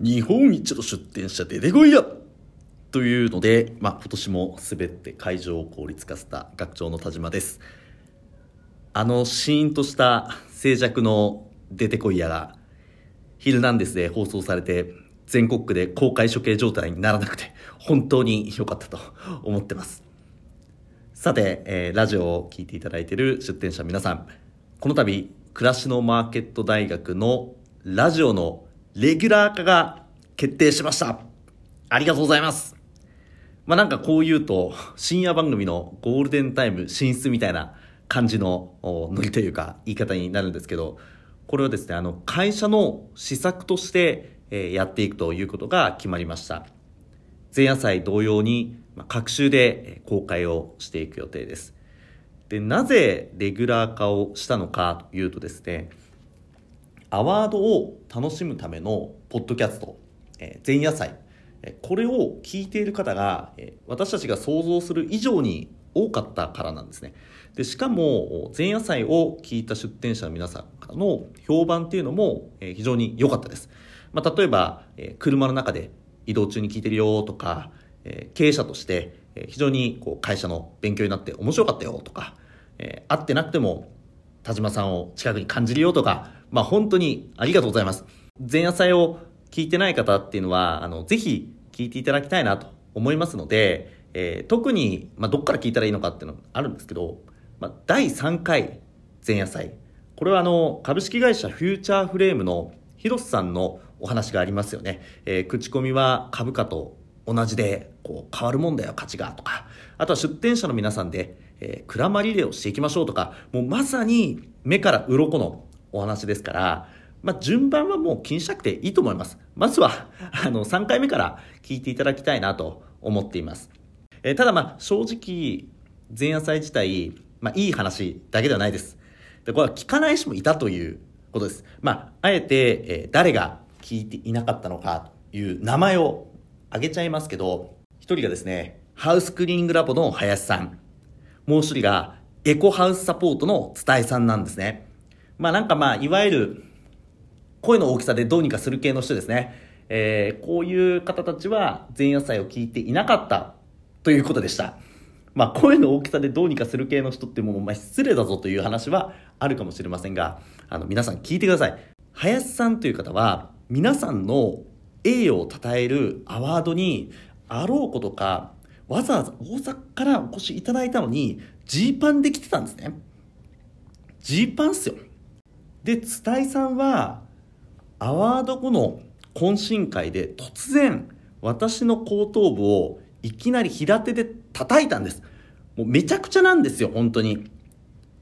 日本一の出店者出てこいや！というので、まあ、今年も滑って会場を効率化した学長の田島です。あのシーンとした静寂の出てこいやがヒルナンデスで放送されて全国区で公開処刑状態にならなくて本当に良かったと思ってます。さて、えー、ラジオを聴いていただいている出店者皆さんこの度暮らしのマーケット大学のラジオのレギュラー化が決定しました。ありがとうございます。まあなんかこう言うと深夜番組のゴールデンタイム進出みたいな感じのノリというか言い方になるんですけどこれはですねあの会社の施策としてやっていくということが決まりました。前夜祭同様に各週で公開をしていく予定です。でなぜレギュラー化をしたのかというとですねアワードを楽しむためのポッドキャスト、え前夜祭。これを聞いている方が私たちが想像する以上に多かったからなんですね。でしかも前夜祭を聞いた出店者の皆さんからの評判っていうのも非常に良かったです。まあ、例えば、え、車の中で移動中に聞いてるよとか、え、経営者として、非常にこう会社の勉強になって面白かったよとか、え、会ってなくても田島さんを近くに感じるよとか、まあ、本当にありがとうございます。前夜祭を聞いてない方っていうのは、あの、ぜひ聞いていただきたいなと思いますので、えー、特に、まあ、どっから聞いたらいいのかっていうのがあるんですけど、まあ、第3回前夜祭。これはあの、株式会社フューチャーフレームの広瀬さんのお話がありますよね。えー、口コミは株価と同じでこう変わるもんだよ価値がとかあとは出店者の皆さんで、えー、クラマリレーをしていきましょうとかもうまさに目から鱗のお話ですから、まあ、順番はもう気にしなくていいと思います。まずは あの3回目から聞いていただきたいなと思っています、えー、ただまあ正直前夜祭自体、まあ、いい話だけではないです。でこれは聞かない人もいたということです。まああえて、えー、誰が聞いていなかったのかという名前を挙げちゃいますけど、一人がですね、ハウスクリーニングラボの林さん。もう一人がエコハウスサポートの伝えさんなんですね。まあなんかまあ、いわゆる声の大きさでどうにかする系の人ですね。えー、こういう方たちは前夜祭を聞いていなかったということでした。まあ、声の大きさでどうにかする系の人ってもう、まあ、失礼だぞという話はあるかもしれませんが、あの、皆さん聞いてください。林さんという方は、皆さんの栄誉を称えるアワードにあろうことかわざわざ大阪からお越しいただいたのにジーパンで来てたんですね。ジーパンっすよ。で伝えさんはアワード後の懇親会で突然私の後頭部をいきなり平手で叩いたんです。もうめちゃくちゃなんですよ本当に。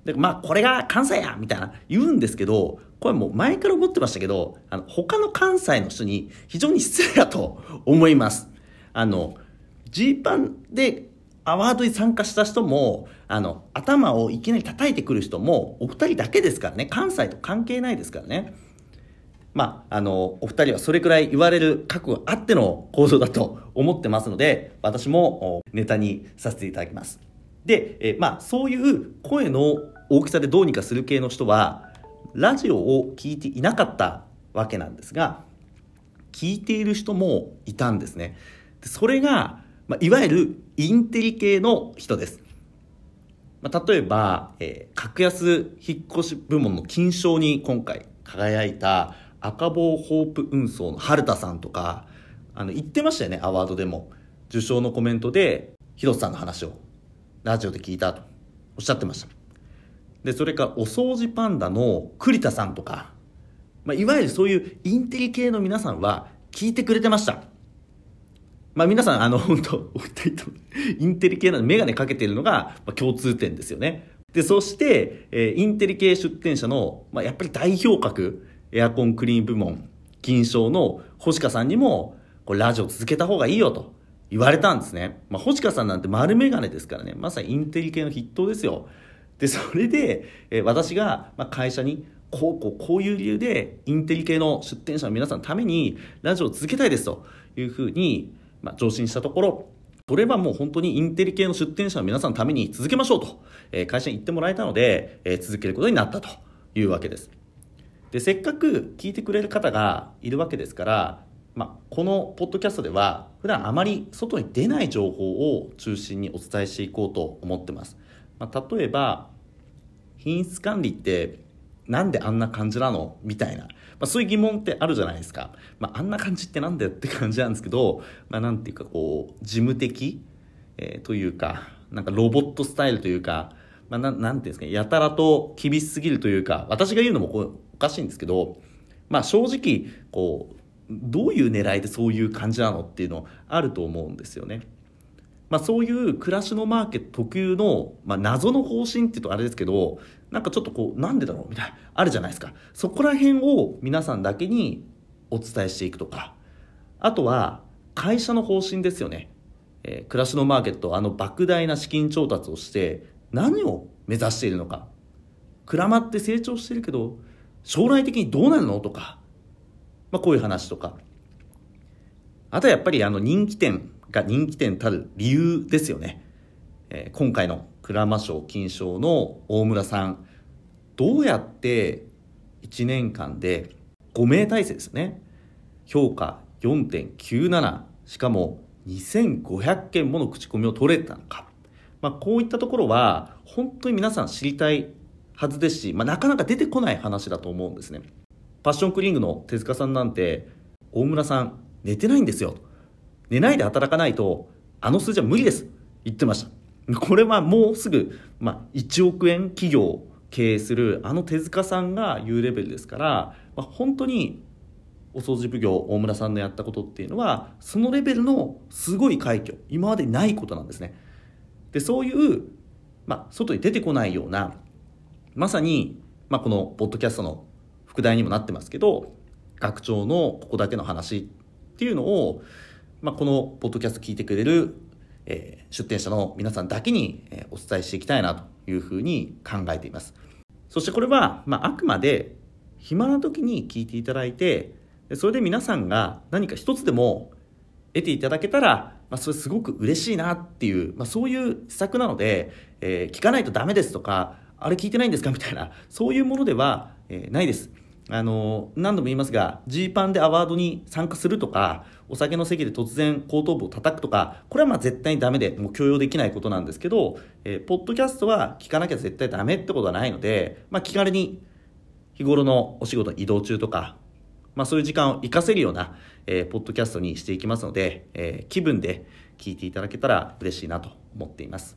でまあこれが関西やみたいな言うんですけどこれもう前から思ってましたけど、あの、他の関西の人に非常に失礼だと思います。あの、ジーパンでアワードに参加した人も、あの、頭をいきなり叩いてくる人も、お二人だけですからね、関西と関係ないですからね。まあ、あの、お二人はそれくらい言われる覚悟あっての行動だと思ってますので、私もネタにさせていただきます。で、えまあ、そういう声の大きさでどうにかする系の人は、ラジオを聞いていなかったわけなんですが聞いている人もいたんですねでそれが、まあ、いわゆるインテリ系の人です、まあ、例えば、えー、格安引っ越し部門の金賞に今回輝いた赤棒ホープ運送の春田さんとかあの言ってましたよねアワードでも。受賞のコメントで広瀬さんの話をラジオで聞いたと。おっしゃってました。でそれからお掃除パンダの栗田さんとか、まあ、いわゆるそういうインテリ系の皆さんは聞いてくれてました。まあ皆さん、あの、本当お二人とインテリ系なのメガネかけてるのが、まあ、共通点ですよね。で、そして、えー、インテリ系出店者の、まあ、やっぱり代表格、エアコンクリーン部門、金賞の星香さんにも、これラジオ続けた方がいいよと言われたんですね。まあ、星香さんなんて丸メガネですからね、まさにインテリ系の筆頭ですよ。でそれで、え私が、まあ会社にこうこうこういう理由でインテリ系の出店者の皆さんのためにラジオを続けたいですというふうに、まあ、上申したところそれはもう本当にインテリ系の出店者の皆さんのために続けましょうと、えー、会社に言ってもらえたので、えー、続けることになったというわけです。でせっかく聞いてくれる方がいるわけですからまあ、このポッドキャストでは普段あまり外に出ない情報を中心にお伝えしていこうと思ってます、まあ、例えば品質管理ってなんであんな感じなの？みたいな、まあ、そういう疑問ってあるじゃないですか、まあ、あんな感じってなんだよって感じなんですけど、まあ、なんていうかこう事務的、えー、というかなんかロボットスタイルというか、まあ、ななんていうんですかやたらと厳しすぎるというか私が言うのもこうおかしいんですけど、まあ、正直こうどういう狙いでそういう感じなのっていうのあると思うんですよね。まあ、そういう暮らしのマーケット特有の、まあ、謎の方針っていうとあれですけどなんかちょっとこうなんでだろうみたいなあるじゃないですか。そこら辺を皆さんだけにお伝えしていくとか。あとは会社の方針ですよね、えー、暮らしのマーケットあの莫大な資金調達をして何を目指しているのか。くらまって成長してるけど将来的にどうなるのとか。まあ、こういう話とか。あとはやっぱりあの人気店が人気店たる理由ですよね。えー、今回の鞍馬賞金賞の大村さん、どうやって1年間で5名体制ですね。評価4.97、しかも2500件もの口コミを取れたのか。まあ、こういったところは本当に皆さん知りたいはずですし、まあ、なかなか出てこない話だと思うんですね。パッションクリーングの手塚さんなんて、大村さん、寝てないんですよ。寝ないで働かないと、あの数字は無理です。言ってました。これはもうすぐ、まあ、1億円企業経営するあの手塚さんが言うレベルですから、まあ、本当にお掃除奉行大村さんのやったことっていうのはそのレベルのすごい快挙今までないことなんですね。でそういう、まあ、外に出てこないようなまさに、まあ、このポッドキャストの副題にもなってますけど学長のここだけの話っていうのを、まあ、このポッドキャスト聞いてくれる、えー、出展者の皆さんだけに、え、お伝えしていきたいなというふうに考えています。そしてこれは、まあ、あくまで暇な時に聞いていただいてそれで皆さんが何か一つでも得ていただけたら、まあ、それすごく嬉しいなっていう、まあ、そういう施策なので、えー、聞かないとダメですとかあれ聞いてないんですか？みたいなそういうものでは、えー、ないです。あの何度も言いますがジーパンでアワードに参加するとかお酒の席で突然後頭部を叩くとかこれはまあ絶対にダメでもう許容できないことなんですけど、えー、ポッドキャストは聞かなきゃ絶対ダメってことはないので、まあ、気軽に日頃のお仕事移動中とか、まあ、そういう時間を活かせるような、えー、ポッドキャストにしていきますので、えー、気分で聞いていただけたら嬉しいなと思っています。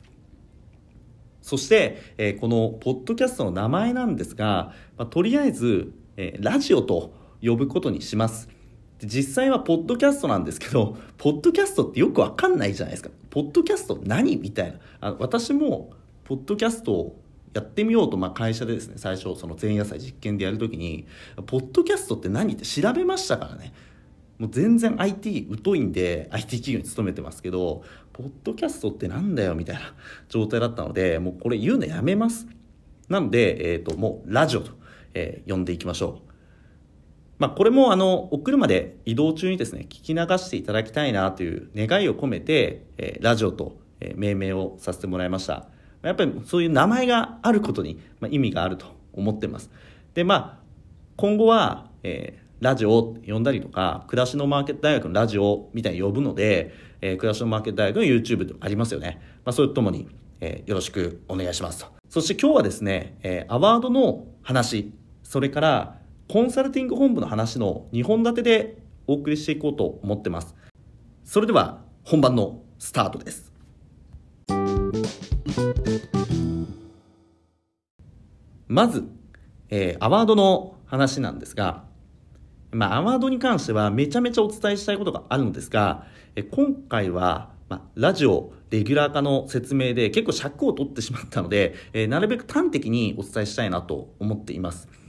そして、えー、このポッドキャストの名前なんですが、まあ、とりあえずえー、ラジオと呼ぶことにします。実際はポッドキャストなんですけど、ポッドキャストってよくわかんないじゃないですか。ポッドキャスト何みたいな。あの私も、ポッドキャストをやってみようと、まあ、会社でですね、最初、その前夜祭実験でやるときに、ポッドキャストって何って調べましたからね。もう全然 IT 疎いんで、IT 企業に勤めてますけど、ポッドキャストってなんだよみたいな 状態だったので、もうこれ言うのやめます。なので、えっ、ー、と、もうラジオと。えー、呼んでいきましょう。まあ、これもあのお車で移動中にですね聞き流していただきたいなという願いを込めて、えー、ラジオと、えー、命名をさせてもらいました。やっぱりそういう名前があることに、まあ、意味があると思ってます。でまあ今後は、えー、ラジオを呼んだりとか暮らしのマーケット大学のラジオみたいに呼ぶので、えー、暮らしのマーケット大学の YouTube とありますよね、まあ、それとともに、えー、よろしくお願いしますと。そして今日はですね、えー、アワードの話それからコンサルティング本部の話の2本立てでお送りしていこうと思ってますそれでは本番のスタートですまず、えー、アワードの話なんですが、まあ、アワードに関してはめちゃめちゃお伝えしたいことがあるのですが、え今回は、まあ、ラジオレギュラー化の説明で結構尺を取ってしまったので、えー、なるべく端的にお伝えしたいなと思っています。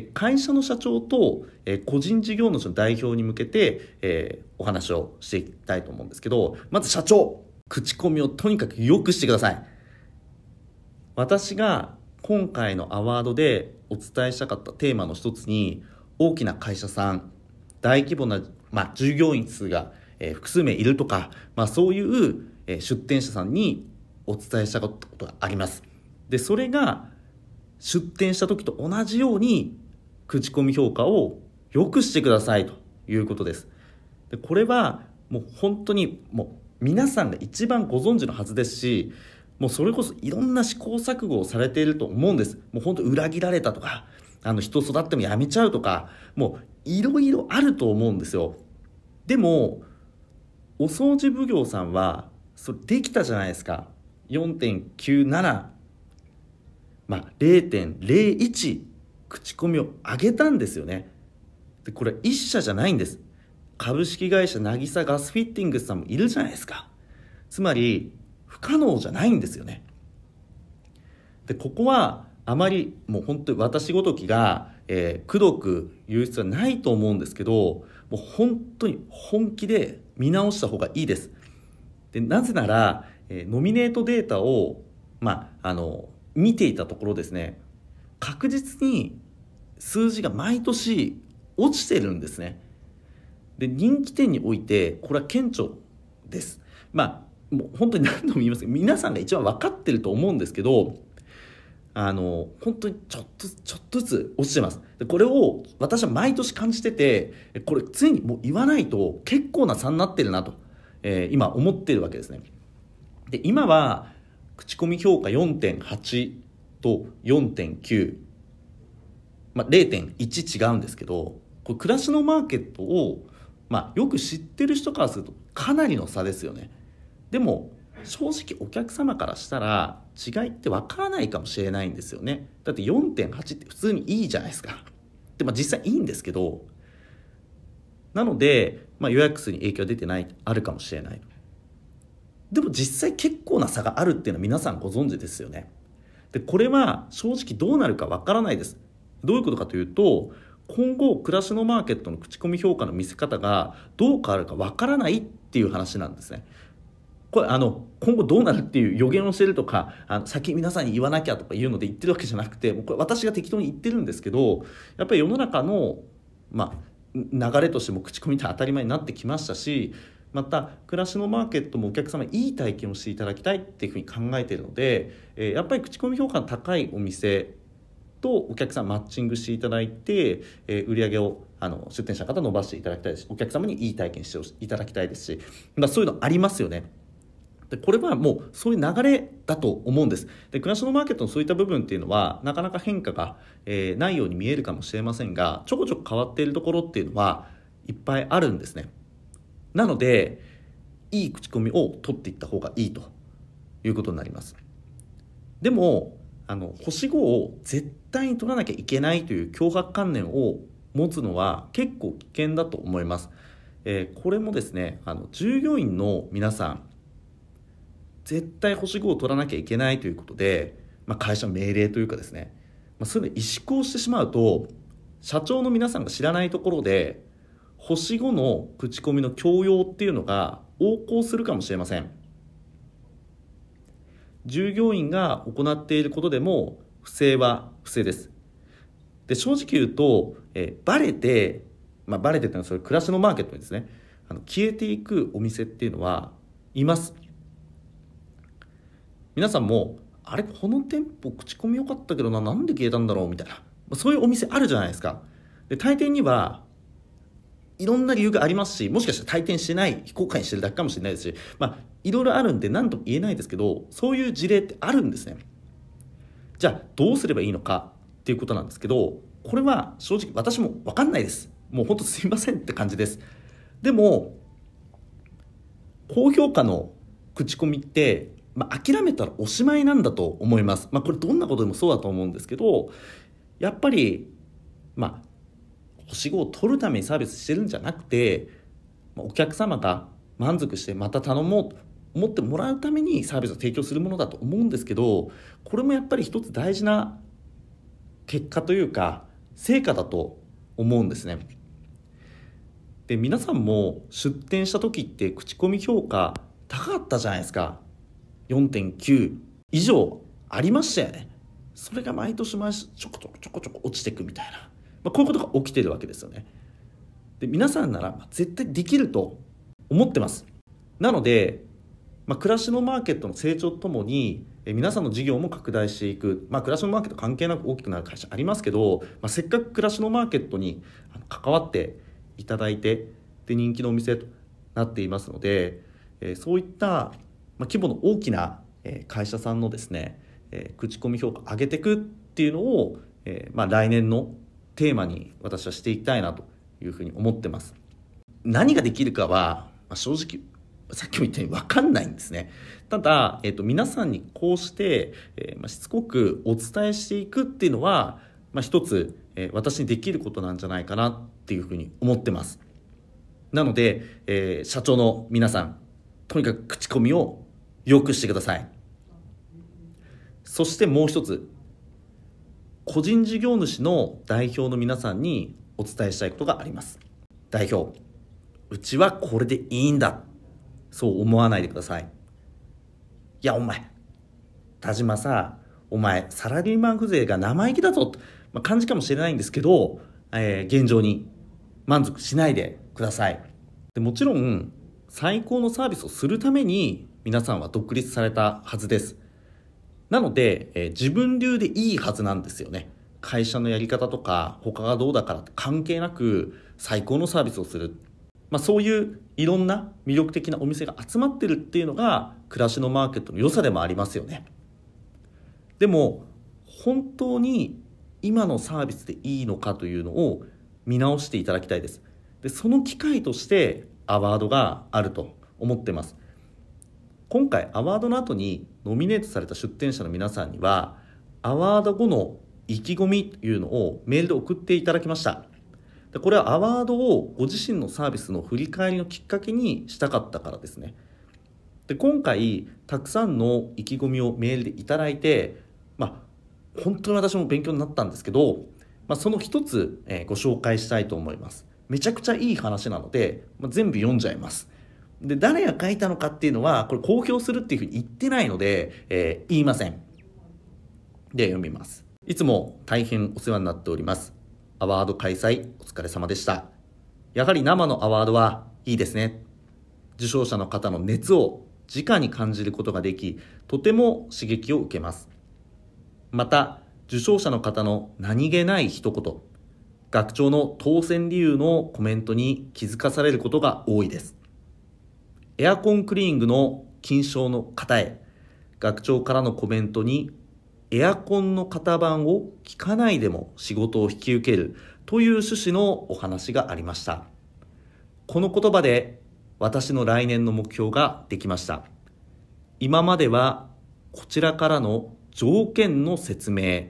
で会社の社長と、えー、個人事業主の代表に向けて、えー、お話をしていきたいと思うんですけどまず社長。口コミをとにかく良くしてください。私が今回のアワードでお伝えしたかったテーマの一つに大きな会社さん大規模な、まあ、従業員数が、えー、複数名いるとか、まあ、そういう、えー、出店者さんにお伝えしたことがあります。でそれが出店した時と同じように口コミ評価を良くしてくださいということです。でこれはもう本当にもう皆さんが一番ご存知のはずですしもうそれこそいろんな試行錯誤をされていると思うんです。もう本当裏切られたとかあの人育ってもやめちゃうとかもういろいろあると思うんですよ。でもお掃除奉行さんはそれできたじゃないですか。4.97まあ0.01口コミを上げたんですよね。でこれ一社じゃないんです。株式会社渚ガスフィッティングスさんもいるじゃないですか。つまり不可能じゃないんですよね。でここはあまりもう本当に私ごときが、えー、くどく言う必要はないと思うんですけどもう本当に本気で見直した方がいいです。でなぜなら、えー、ノミネートデータを、まあ、あの見ていたところですね。確実に数字が毎年落ちてるんですね。で人気店においてこれは顕著です。まあもう本当に何度も言いますけど皆さんが一番分かってると思うんですけどあの本当にちょっとずつちょっとずつ落ちてます。でこれを私は毎年感じててこれついにもう言わないと結構な差になってるなと、えー、今思ってるわけですね。で今は口コミ評価4.8と4.9まあ、0.1違うんですけどこれ暮らしのマーケットを、まあ、よく知ってる人からするとかなりの差ですよね。でも正直お客様からしたら違いってわからないかもしれないんですよね。だって4.8って普通にいいじゃないですか。で、まあ、実際いいんですけどなので、まあ、予約数に影響出てないあるかもしれない。でも実際結構な差があるっていうのは皆さんご存知ですよね。でこれは正直どうなるかわからないです。どういうことかというと今後暮らしのマーケットの口コミ評価の見せ方がどう変わるかわからないっていう話なんですね。これあの今後どうなるっていう予言をしてるとかあの先皆さんに言わなきゃとか言うので言ってるわけじゃなくてこれ私が適当に言ってるんですけどやっぱり世の中の、まあ、流れとしても口コミって当たり前になってきましたしまた暮らしのマーケットもお客様にいい体験をしていただきたいっていうふうに考えているので、えー、やっぱり口コミ評価の高いお店とお客さんマッチングしていただいて、えー、売り上げをあの出店者の方伸ばしていただきたいですしお客様にいい体験していただきたいですし、まあ、そういうのありますよね。でこれはもうそういう流れだと思うんですで暮らしのマーケットのそういった部分っていうのはなかなか変化が、えー、ないように見えるかもしれませんがちょこちょこ変わっているところっていうのはいっぱいあるんですねなのでいい口コミを取っていった方がいいということになります。でもあの星5を絶対に取らなきゃいけないという脅迫観念を持つのは結構危険だと思います、えー、これもですねあの従業員の皆さん絶対星5を取らなきゃいけないということで、まあ、会社の命令というかですね、まあ、そういうの萎縮をしてしまうと社長の皆さんが知らないところで星5の口コミの強要っていうのが横行するかもしれません。従業員が行っていることでも不正は不正です。で正直言うと、えバレて、まあ、バレてっていうのはそれ暮らしのマーケットにですねあの消えていくお店っていうのはいます。皆さんもあれこの店舗口コミ良かったけどななんで消えたんだろうみたいな。そういうお店あるじゃないですか。で大抵にはいろんな理由がありますしもしかしたら退店してない非公開にしてるだけかもしれないですしまあいろいろあるんで何とも言えないですけどそういう事例ってあるんですね。じゃあどうすればいいのかっていうことなんですけどこれは正直私も分かんないです。もうほんとすいませんって感じです。でも高評価の口コミってまあ、諦めたらおしまいなんだと思います。まあ、これどんなことでもそうだと思うんですけど、やっぱり、まあ、星5を取るためにサービスしてるんじゃなくて、お客様が満足してまた頼もうと思ってもらうためにサービスを提供するものだと思うんですけど、これもやっぱり一つ大事な結果というか、成果だと思うんですね。で、皆さんも出店した時って口コミ評価高かったじゃないですか。4.9以上ありましたよねそれが毎年毎年ちょこちょこちょこちょこ落ちてくみたいな、まあ、こういうことが起きてるわけですよね。で皆さんなら絶対できると思ってます。なので、まあ、暮らしのマーケットの成長とともにえ皆さんの事業も拡大していく、まあ、暮らしのマーケット関係なく大きくなる会社ありますけど、まあ、せっかく暮らしのマーケットに関わっていただいてで人気のお店となっていますので、えそういった、ま規模の大きな会社さんのですね、え口コミ評価上げていくっていうのを、えまあ、来年のテーマに私はしていきたいなというふうに思ってます。何ができるかは、まあ、正直さっきも言ったように分かんないんですね。ただ、えっ、と、皆さんにこうして、えー、まあ、しつこくお伝えしていくっていうのは、まあ、一つ、えー、私にできることなんじゃないかなっていうふうに思ってます。なので、えー、社長の皆さん、とにかく口コミを良くしてください。そしてもう一つ、個人事業主の代表の皆さんにお伝えしたいことがあります。代表、うちはこれでいいんだ。そう思わないでください。いや、お前、田島さ、お前、サラリーマン風情が生意気だぞ、まあ、感じかもしれないんですけど、えー、現状に満足しないでください。でもちろん、最高のサービスをするために皆さんは独立されたはずです。なので、えー、自分流でいいはずなんですよね。会社のやり方とか他がどうだからって関係なく最高のサービスをする。まあ、そういういろんな魅力的なお店が集まってるっていうのが暮らしのマーケットの良さでもありますよねでも本当に今のサービスでいいのかというのを見直していただきたいですでその機会としてアワードがあると思ってます今回アワードの後にノミネートされた出展者の皆さんにはアワード後の意気込みというのをメールで送っていただきました。でこれはアワードをご自身のサービスの振り返りのきっかけにしたかったからですね。で今回たくさんの意気込みをメールでいただいてまあ本当に私も勉強になったんですけど、まあ、その一つ、えー、ご紹介したいと思います。めちゃくちゃいい話なので、まあ、全部読んじゃいます。で誰が書いたのかっていうのはこれ公表するっていうふうに言ってないので、えー、言いませんで読みますいつも大変お世話になっておりますアワード開催お疲れ様でした。やはり生のアワードはいいですね。受賞者の方の熱を直に感じることができ、とても刺激を受けます。また、受賞者の方の何気ない一言、学長の当選理由のコメントに気づかされることが多いです。エアコンクリーニングの金賞の方へ、学長からのコメントにエアコンの型番を聞かないでも仕事を引き受けるという趣旨のお話がありました。この言葉で私の来年の目標ができました。今まではこちらからの条件の説明、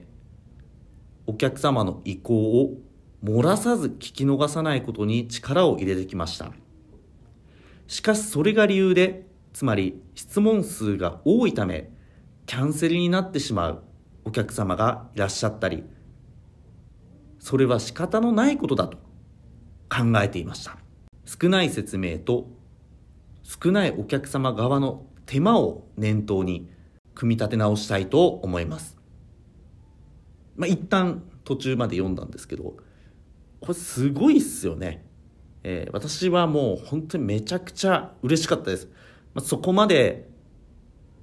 お客様の意向を漏らさず聞き逃さないことに力を入れてきました。しかしそれが理由で、つまり質問数が多いため、キャンセルになってしまうお客様がいらっしゃったりそれは仕方のないことだと考えていました。少ない説明と少ないお客様側の手間を念頭に組み立て直したいと思います。まあ一旦途中まで読んだんですけどこれすごいっすよね、えー、私はもう本当にめちゃくちゃ嬉しかったです、まあ、そこまで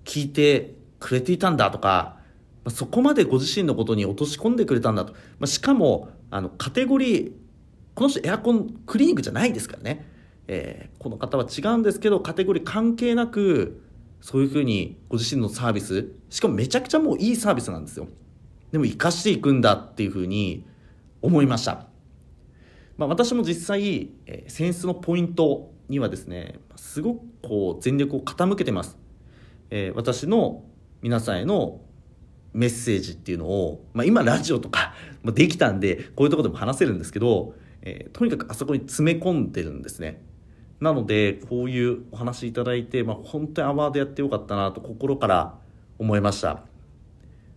聞いてくれていたんだとかまあ、そこまでご自身のことに落とし込んでくれたんだと、まあ、しかもあのカテゴリーこの人エアコンクリニングじゃないですからね、えー、この方は違うんですけどカテゴリー関係なくそういうふうにご自身のサービスしかもめちゃくちゃもういいサービスなんですよ。でも生かしていくんだっていうふうに思いました、まあ、私も実際、えー、選出のポイントにはですねすごくこう全力を傾けてます、えー、私の皆さんへのメッセージっていうのを、まあ、今ラジオとか できたんでこういうとこでも話せるんですけど、えー、とにかくあそこに詰め込んでるんですね。なのでこういうお話いただいて、まあ、本当にアワードやってよかったなと心から思いました。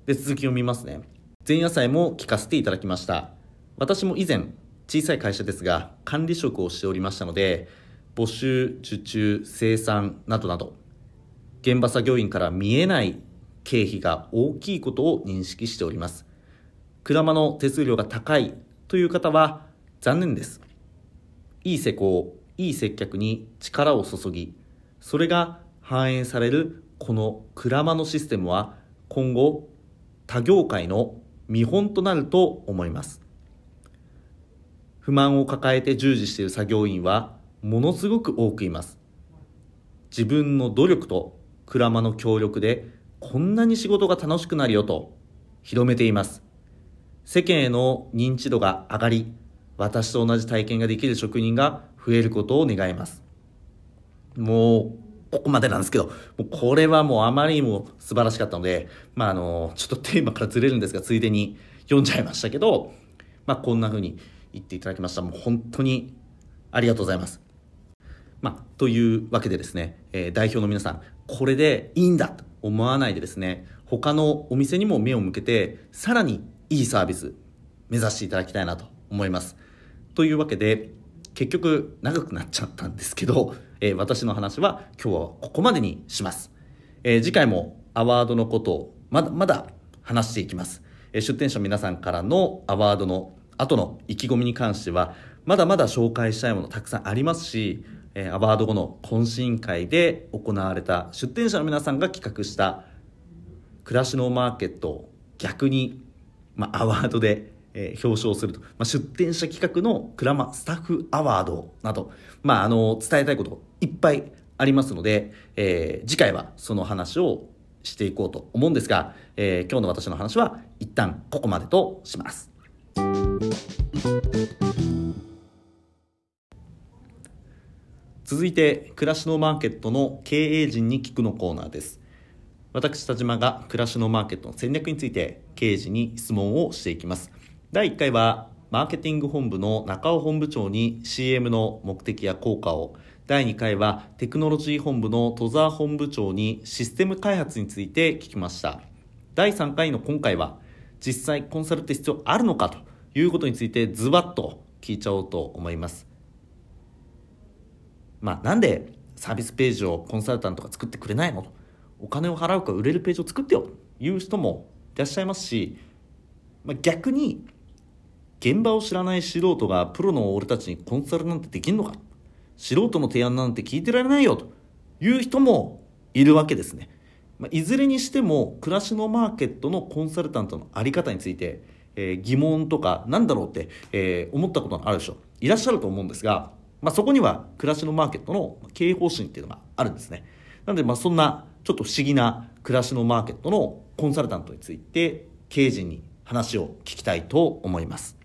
で続きを見ますね。前夜祭も聞かせていただきました。私も以前小さい会社ですが管理職をしておりましたので募集受注生産などなど現場作業員から見えない経費が大きいことを認識しております。車の手数料が高いという方は残念です。いい施工、いい接客に力を注ぎ、それが反映されるこの車のシステムは今後他業界の見本となると思います。不満を抱えて従事している作業員はものすごく多くいます。自分の努力と鞍馬の協力でこんなに仕事が楽しくなるよと広めています。世間への認知度が上がり私と同じ体験ができる職人が増えることを願います。もうここまでなんですけど、もうこれはもうあまりにも素晴らしかったので、まああの、ちょっとテーマからずれるんですが、ついでに読んじゃいましたけど、まあこんな風に言っていただきました。もう本当にありがとうございます。まあ、というわけでですね、えー、代表の皆さん、これでいいんだと思わないでですね、他のお店にも目を向けて、さらにいいサービス目指していただきたいなと思います。というわけで、結局長くなっちゃったんですけど、えー、私の話は今日はここまでにします。えー、次回もアワードのことをまだまだ話していきます。え、出展者皆さんからのアワードの後の意気込みに関しては、まだまだ紹介したいものたくさんありますし、えアワード後の懇親会で行われた出展者の皆さんが企画した暮らしのマーケットを逆に、まあ、アワードでえー、表彰すると、まあ、出展者企画のクラマスタッフアワードなど、まあ、あの伝えたいこといっぱいありますので、えー、次回はその話をしていこうと思うんですが、えー、今日の私の話は一旦ここまでとします。続いて暮らしのマーケットの経営陣に聞くのコーナーです。私田島が暮らしのマーケットの戦略について経営陣に質問をしていきます。第1回はマーケティング本部の中尾本部長に CM の目的や効果を。第2回はテクノロジー本部の戸沢本部長にシステム開発について聞きました。第3回の今回は実際コンサルって必要あるのかということについてズバッと聞いちゃおうと思いますまあなんでサービスページをコンサルタントが作ってくれないの？とお金を払うか売れるページを作ってよという人もいらっしゃいますし、まあ、逆に現場を知らない素人がプロの俺たちにコンサルなんてできんのか素人の提案なんて聞いてられないよという人もいるわけですね。まあ、いずれにしても暮らしのマーケットのコンサルタントの在り方について、えー、疑問とかなんだろうって、えー、思ったことがあるでしょいらっしゃると思うんですが、まあ、そこには暮らしのマーケットの経営方針っていうのがあるんですね。なのでまあそんなちょっと不思議な暮らしのマーケットのコンサルタントについて経営陣に話を聞きたいと思います。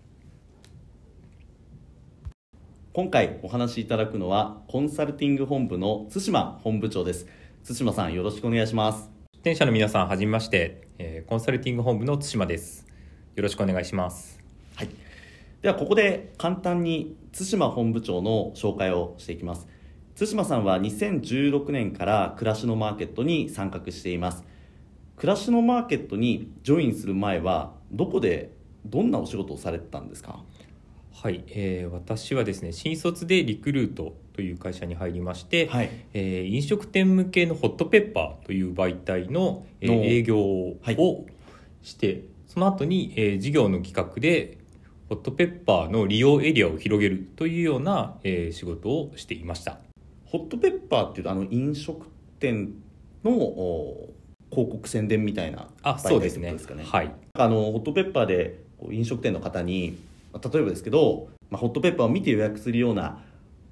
今回お話しいただくのはコンサルティング本部の対馬本部長です対馬さんよろしくお願いします。出展者の皆さんはじめまして、えー、コンサルティング本部の対馬です。よろしくお願いします。はい。ではここで簡単に対馬本部長の紹介をしていきます。対馬さんは2016年から暮らしのマーケットに参画しています。暮らしのマーケットにジョインする前はどこでどんなお仕事をされてたんですか？はい、えー、私はですね新卒でリクルートという会社に入りまして、はい、えー、飲食店向けのホットペッパーという媒体の、えー、営業をして、はい、その後に、えー、事業の企画でホットペッパーの利用エリアを広げるというような、えー、仕事をしていました。ホットペッパーっていうとあの飲食店の広告宣伝みたいなあそうですね。ですかね。はい。あのホットペッパーで飲食店の方に例えばですけど、まあ、ホットペッパーを見て予約するような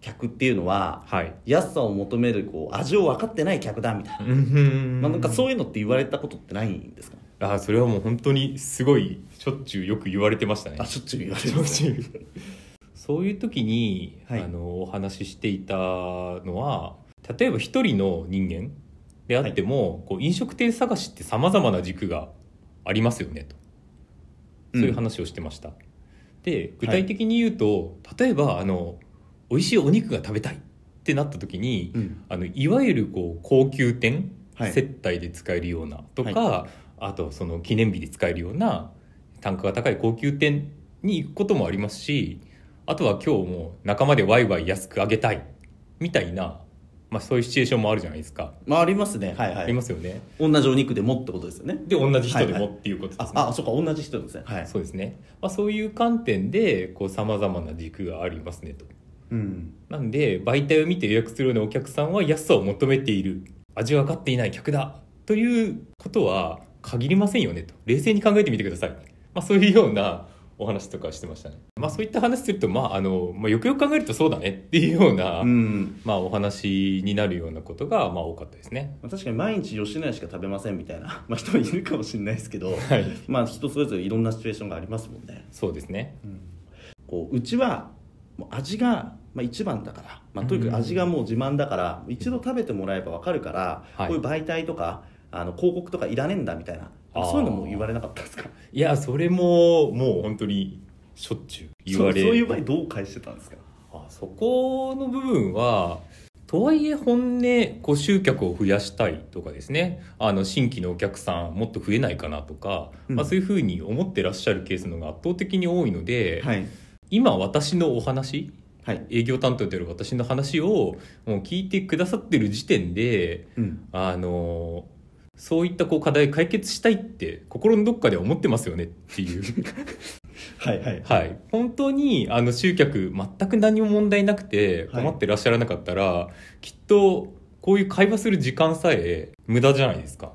客っていうのは、はい、安さを求めるこう味を分かってない客だみたいな。まあ、なんかそういうのって言われたことってないんですか？あそれはもう本当にすごいしょっちゅうよく言われてましたね。あしょっちゅう言われてました。そういう時に、はい、あのお話ししていたのは例えば一人の人間であっても、はい、こう飲食店探しってさまざまな軸がありますよねと。そういう話をしてました、うんで具体的に言うと、はい、例えばあの美味しいお肉が食べたいってなった時に、うん、あのいわゆるこう高級店、はい、接待で使えるようなとか、はい、あとその記念日で使えるような単価が高い高級店に行くこともありますしあとは今日も仲間でワイワイ安くあげたいみたいなまあ、そういうシチュエーションもあるじゃないですか。まあ、ありますね。はいはい。ありますよね。同じお肉でもってことですよね。で、同じ人でもっていうことですね。はいはい、ああ、そっか、同じ人ですね。はい。そうですね。まあ、そういう観点で、こう、さまざまな軸がありますねと。うん。なんで、媒体を見て予約するようなお客さんは安さを求めている。味が分かっていない客だ。ということは限りませんよねと。冷静に考えてみてください。まあ、そういうようなおお話とかしてましたね。まあそういった話すると、まああの、まあよくよく考えるとそうだねっていうような、うんまあお話になるようなことが、まあ多かったですね。まあ確かに毎日吉野家しか食べませんみたいな、まあ、人もいるかもしれないですけど、はい。まあ人それぞれいろんなシチュエーションがありますもんね。そうですね。こううちはもう味が、まあ、一番だから、まあ、とにかく味がもう自慢だから、一度食べてもらえば分かるから、はいこういう媒体とかあの広告とかいらねえんだみたいな。そういうのも言われなかったですか？いや、それも、もう本当にしょっちゅう言われそうそういう場合どう返してたんですか？あそこの部分はとはいえ本音こう集客を増やしたいとかですね。あの新規のお客さんもっと増えないかなとか、うん。まあ、そういうふうに思ってらっしゃるケースのが圧倒的に多いので、はい。今私のお話はい、営業担当である私の話をもう聞いてくださってる時点でうん、あのそういったこう課題解決したいって心のどっかで思ってますよねっていう。はいはい。はい、本当にあの集客全く何も問題なくてはい。困ってらっしゃらなかったら、きっとこういう会話する時間さえ無駄じゃないですか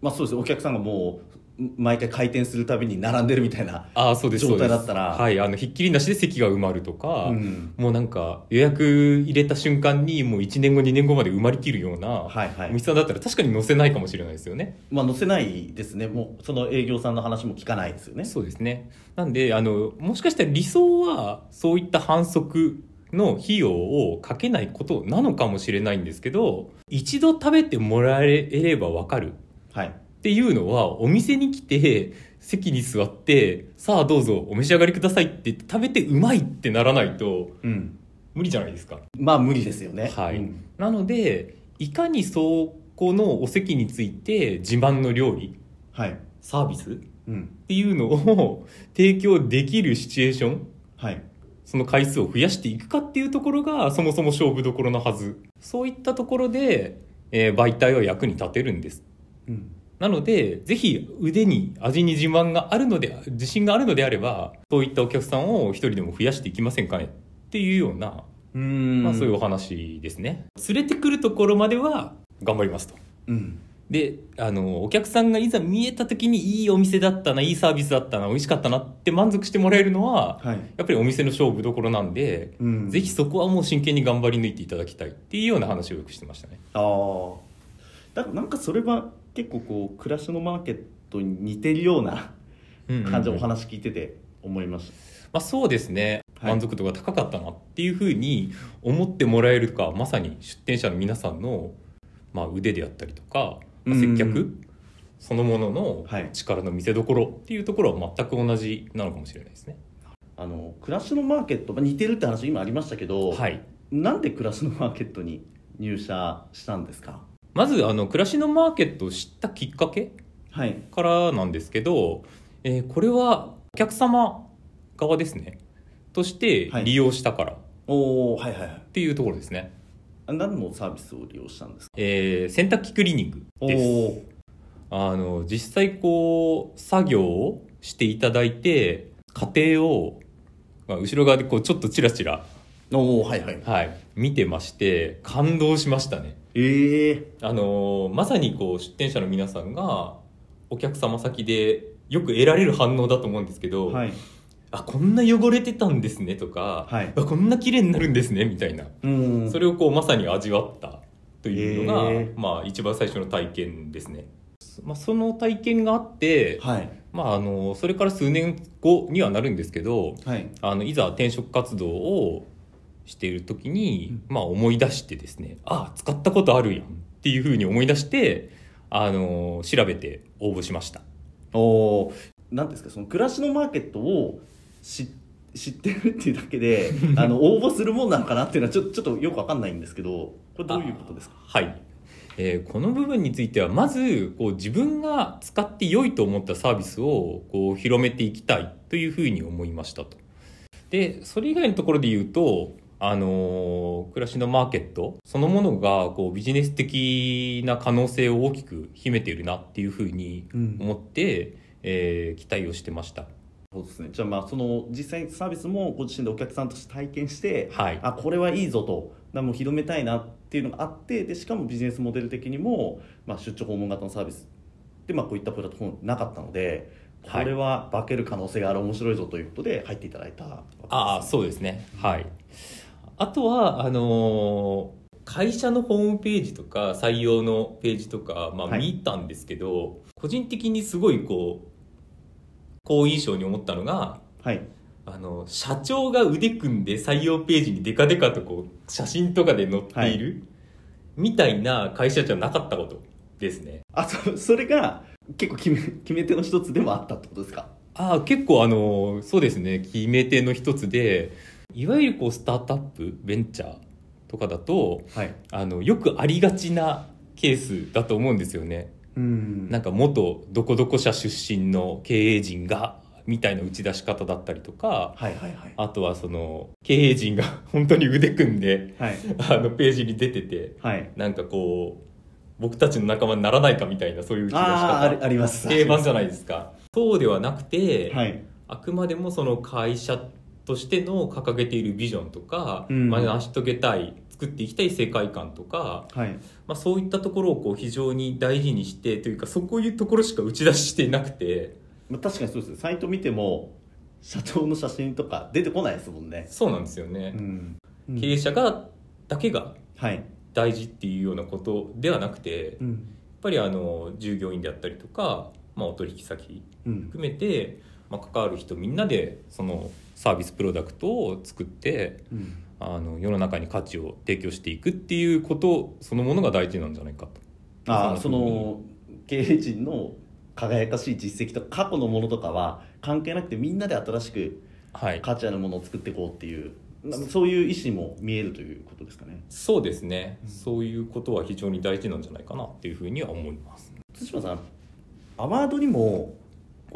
まあそうですお客さんがもう毎回回転するたびに並んでるみたいな状態だったら。はい、あのひっきりなしで席が埋まるとか、うん。もうなんか予約入れた瞬間にもう1年後2年後まで埋まりきるようなお店さんだったら確かに載せないかもしれないですよね。まあ載せないですね。もうその営業さんの話も聞かないですよね。そうですね。なんであのもしかしたら理想はそういった反則の費用をかけないことなのかもしれないんですけど一度食べてもらえれば分かるはい。っていうのはお店に来て席に座ってさあどうぞお召し上がりくださいって言って食べてうまいってならないとうん。無理じゃないですか。まあ無理ですよね。はい。うん。なのでいかにそこのお席について自慢の料理はい。サービスっうん。ていうのを提供できるシチュエーションはい。その回数を増やしていくかっていうところがそもそも勝負どころのはず。そういったところで、えー媒体は役に立てるんですうんなのでぜひ腕に味に自慢があるので自信があるのであればそういったお客さんを一人でも増やしていきませんかね？っていうような、うーん。まあ、そういうお話ですね。連れてくるところまでは頑張りますと。うん。であのお客さんがいざ見えた時にいいお店だったないいサービスだったな美味しかったなって満足してもらえるのははい。やっぱりお店の勝負どころなんで、うん。ぜひそこはもう真剣に頑張り抜いていただきたいっていうような話をよくしてましたね。ああだからなんかそれは結構こう暮らしのマーケットに似てるような感じのおま話聞いてて思いましあ、そうですね。はい。満足度が高かったなっていうふうに思ってもらえるかまさに出店者の皆さんの、まあ、腕であったりとか、まあうん接客そのもののはい。力の見せ所っていうところは全く同じなのかもしれないですね。たあの暮らしのマーケット、まあ、似てるって話今ありましたけど、はい。なんで暮らしのマーケットに入社したんですか？まずあの暮らしのマーケットを知ったきっかけはい。からなんですけど、えーこれはお客様側ですね。としてはい。利用したから。っおおはいはいはい。ていうところですね、あ何のサービスを利用したんですか？えー洗濯機クリーニングです。おあの実際こう作業をしていただいて過程を、まあ、後ろ側でこうちょっとチラチラ、おおはいはい。はい、見てまして感動しましたねええ。あのまさにこう出店者の皆さんがお客様先でよく得られる反応だと思うんですけど、はい。あこんな汚れてたんですねとか、はい。あこんな綺麗になるんですねみたいな、うん。それをこうまさに味わったというのが、へーまあ、一番最初の体験ですね、まあ、その体験があって、はい。まあ、あのそれから数年後にはなるんですけどはい。あのいざ転職活動をしている時に、まあ、思い出してですねあ使ったことあるやんっていうふうに思い出してあの調べて応募しました。おおなんですかその暮らしのマーケットを知知ってるっていうだけで あの応募するもんなのかなっていうのはちょちょっとよくわかんないんですけどこれどういうことですか？はい、えーこの部分についてはまずこう自分が使って良いと思ったサービスをこう広めていきたいというふうに思いましたと。でそれ以外のところで言うとあのー暮らしのマーケットそのものがこうビジネス的な可能性を大きく秘めているなっていうふうにうん思って、えー期待をしてました。そうですね。じゃあまあその実際にサービスもご自身でお客さんとして体験してはい。あこれはいいぞとだもう広めたいなっていうのがあってでしかもビジネスモデル的にも、まあ、出張訪問型のサービスで、まあ、こういったプラットフォームなかったのでこれは化ける可能性がある面白いぞということで入っていただいたわけですね。ああそうですね。はいあとはあのー会社のホームページとか採用のページとか、まあ、はい。見たんですけど、個人的にすごいこう好印象に思ったのがはい。あの社長が腕組んで採用ページにデカデカとこう写真とかで載っている、みたいな会社じゃなかったことですね。あそそれが結構決め決め手の一つでもあったってことですか？ああ結構あのそうですね。決め手の一つでいわゆるこうスタートアップベンチャーとかだとはい。あのよくありがちなケースだと思うんですよね。うん。なんか元どこどこ社出身の経営陣がみたいな打ち出し方だったりとかはいはいはい。あとはその経営陣が 本当に腕組んではい。あのページに出ててはい。なんかこう僕たちの仲間にならないかみたいなそういう打ち出し方。あります。定番じゃないですか。そうではなくて、はい。あくまでもその会社としての掲げているビジョンとか、うん。まあ成し遂げたい作っていきたい世界観とか、はい。まあ、そういったところをこう非常に大事にしてというかそういうところしか打ち出ししていなくて。まあ確かにそうです。サイト見ても社長の写真とか出てこないですもんね。そうなんですよね、ん。経営者がだけがはい。大事っていうようなことではなくてやっうんぱりあの従業員であったりとか、まあ、お取引先うん。含めて、まあ、関わる人みんなでそのサービスプロダクトを作ってうん。あの世の中に価値を提供していくっていうことそのものが大事なんじゃないかと。ああそそのの経営陣の輝かしい実績とか過去のものとかは関係なくてみんなで新しくはい、価値あるものを作っていこうっていうなそういう意思も見えるということですかね。そうですね、そういうことは非常に大事なんじゃないかなっていうふうには思います。対馬さんアワードにも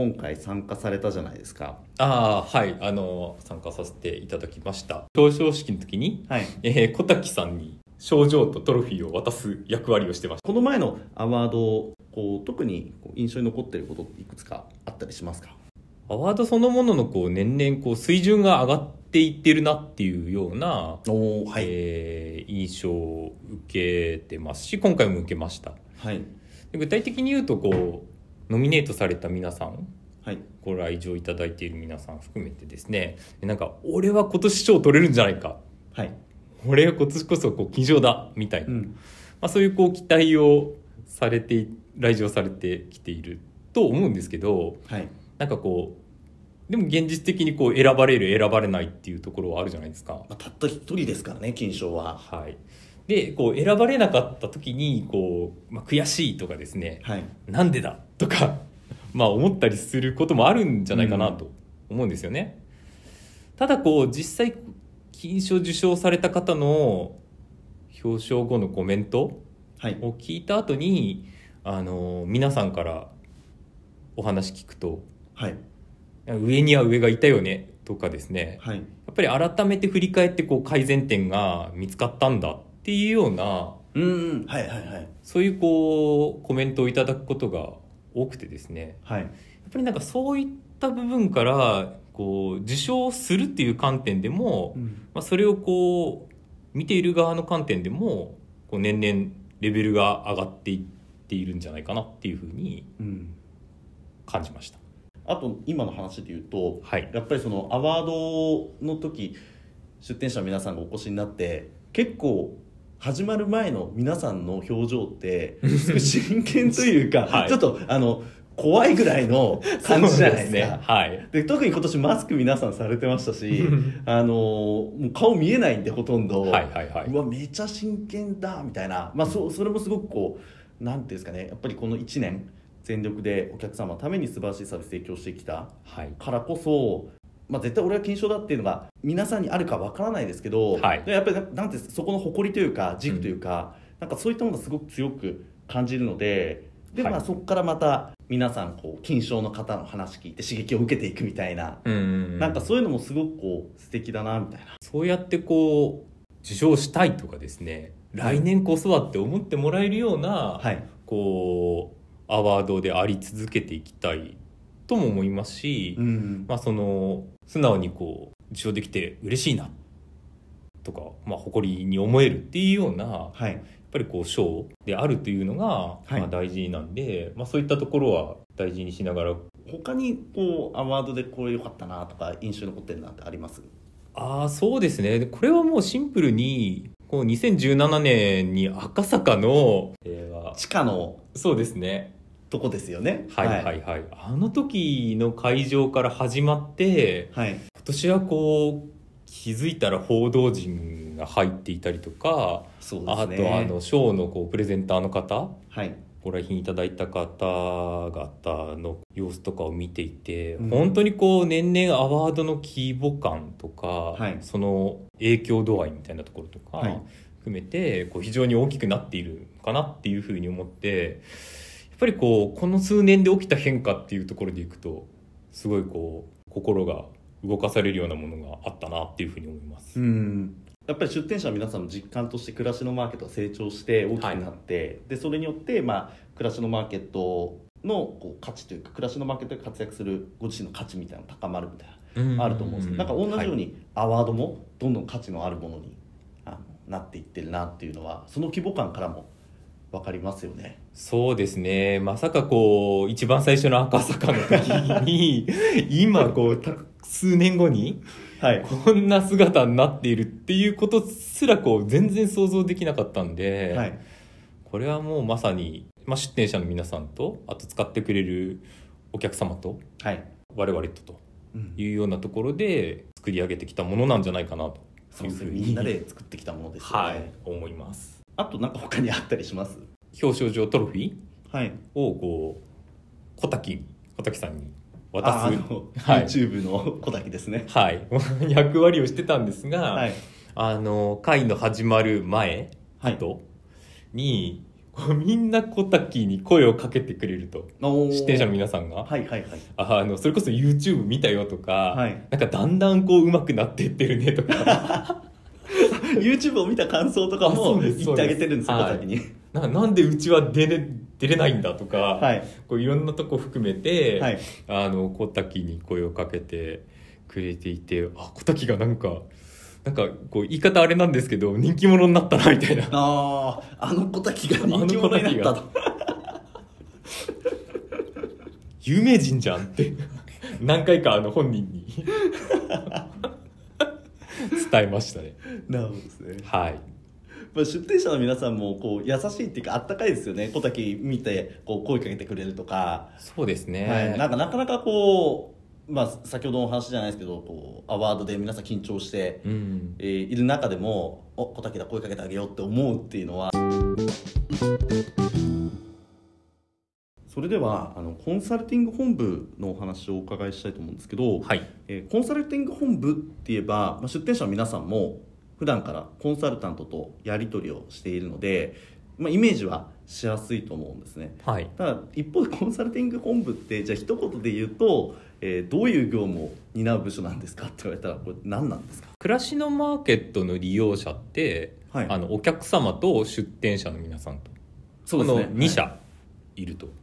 今回参加されたじゃないですか。ああはい。あの参加させていただきました。表彰式の時に、はい。えー小滝さんに賞状とトロフィーを渡す役割をしてました。この前のアワードこう特に印象に残っていることっていくつかあったりしますか？アワードそのもののこう年々こう水準が上がっていってるなっていうような、はい、えー印象を受けてますし今回も受けました。はい。で具体的に言うとこうノミネートされた皆さんはい。ご来場いただいている皆さん含めてですね。なんか俺は今年賞取れるんじゃないか。はい。俺は今年こそこう金賞だみたいな、うん。まあ、そういうこう期待をされて来場されてきていると思うんですけどはい。なんかこうでも現実的にこう選ばれる選ばれないっていうところはあるじゃないですか。まあ、たった一人ですからね金賞は。はい、でこう選ばれなかった時にこう、まあ、悔しいとかですねはい。なんでだ？とか まあ思ったりすることもあるんじゃないかなと思うんですよね。ただこう実際金賞受賞された方の表彰後のコメントはい。を聞いた後にあの皆さんからお話聞くとはい。上には上がいたよね？とかですね。はい。やっぱり改めて振り返ってこう改善点が見つかったんだっていうようなうんうん。はいはいはい。そういうこうコメントをいただくことが多くてですね。はい。やっぱりなんかそういった部分からこう受賞するっていう観点でも、うん。まあ、それをこう見ている側の観点でもこう年々レベルが上がっていっているんじゃないかなっていうふうにうん感じました。あと今の話で言うとはい、やっぱりそのアワードの時出展者の皆さんがお越しになって結構始まる前の皆さんの表情ってすごい真剣というか、はいちょっとあの怖いぐらいの 感じじゃないですか。そうね。はい。で特に今年マスク皆さんされてましたしあのもう顔見えないんでほとんど、はいはいはいうわめちゃ真剣だみたいな、まあ、そそれもすごくこうなんていうんですかねやっぱりこの1年全力でお客様のために素晴らしいサービス提供してきたはい。からこそ、まあ、絶対俺は金賞だっていうのが皆さんにあるかわからないですけど、はい。でやっぱりななんてそこの誇りというか軸というか、なんかそういったものがすごく強く感じるのでで、はい。まあ、そこからまた皆さんこう金賞の方の話聞いて刺激を受けていくみたいな、うんうんうん。なんかそういうのもすごくこう素敵だなみたいな。そうやってこう受賞したいとかですね来年こそはって思ってもらえるような、はい。こうアワードであり続けていきたいとも思いますし、うん。まあ、その素直にこう受賞できて嬉しいなとか、まあ、誇りに思えるっていうようなやっはいぱりこう賞であるというのが、はい。まあ、大事なんで、まあ、そういったところは大事にしながら他にこうアワードでこれ良かったなとか印象に残ってるなってあります？ああそうですね。これはもうシンプルにこう2017年に赤坂の、えー、地下の。そうですねとこですよね。はいはい。はい、はい、あの時の会場から始まって、はい、今年はこう気づいたら報道陣が入っていたりとか、ね、あとあのショーのこうプレゼンターの方、はい、ご来賓いただいた方々の様子とかを見ていて、うん、本当にこう年々アワードの規模感とか、はい、その影響度合いみたいなところとか含めてこう非常に大きくなっているかなっていうふうに思ってぱりこうこの数年で起きた変化っていうところでいくとすごいこう心が動かされるようなものがあったなっていうふうに思います。うん。やっぱり出店者の皆さんの実感として暮らしのマーケットが成長して大きくなって、はい、でそれによって、まあ、暮らしのマーケットのこう価値というか暮らしのマーケットで活躍するご自身の価値みたいなのが高まるみたいなあると思うんですけどなんか同じようにアワードもどんどん価値のあるものにあのなっていってるなっていうのはその規模感からも分かりますよね。そうですね。まさかこう一番最初の赤坂の時に 今こう数年後にはい、こんな姿になっているっていうことすらこう全然想像できなかったんで、はい、これはもうまさに、まあ、出店者の皆さんとあと使ってくれるお客様と、はい、我々とというようなところで作り上げてきたものなんじゃないかなというふうにみんなで作ってきたものですよね、はい、思いますあとなんか他にあったりします？表彰状トロフィー？をこう小滝小滝さんに渡す、はい、YouTube の小滝ですね。はい。役割をしてたんですが、はい、あの会の始まる前とに、はい、みんな小滝に声をかけてくれると。出演者の皆さんが、はいはいはい、あのそれこそ YouTube 見たよとか、はい、なんかだんだんこう上手くなっていってるねとか YouTube を見た感想とかも言ってあげてるんですよ小滝に。ななんでうちは出れ出れないんだとか、はい、こういろんなとこ含めて、はい、あの小滝に声をかけてくれていてあ小滝がなんかなんかこう言い方あれなんですけど人気者になったなみたいな。あああの小滝が人気者になったと。有名人じゃんって。何回かあの本人に 伝えましたね。なるほどですね。はい。まあ、出店者の皆さんもこう優しいっていうかあったかいですよね。小滝見てこう声かけてくれるとか。そうですね、はい、なんかなかなかこう、まあ、先ほどの話じゃないですけどこうアワードで皆さん緊張して、うん、えー、いる中でも「お小滝だ声かけてあげよう」って思うっていうのは。それではあのコンサルティング本部のお話をお伺いしたいと思うんですけど、はい。えー、コンサルティング本部って言えば、まあ、出店者の皆さんも普段からコンサルタントとやり取りをしているので、まあ、イメージはしやすいと思うんですね、はい、ただ一方でコンサルティング本部ってじゃあ一言で言うと、えー、どういう業務を担う部署なんですかって言われたらこれ何なんですか？暮らしのマーケットの利用者って、はい、あのお客様と出店者の皆さんと。そうです、ね、この2社。いると、はい、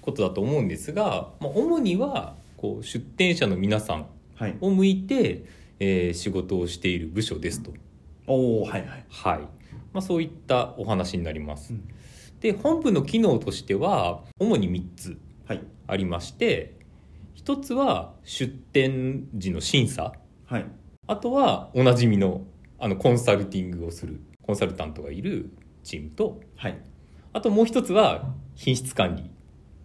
ことだと思うんですが、まあ、主にはこう出店者の皆さんを向いて、はい、えー、仕事をしている部署ですと。おはいはい。はい。まあ、そういったお話になります、うん、で本部の機能としては主に3つありまして、はい、1つは出店時の審査、はい、あとはおなじみのあのコンサルティングをするコンサルタントがいるチームと、はい、あともう一つは品質管理。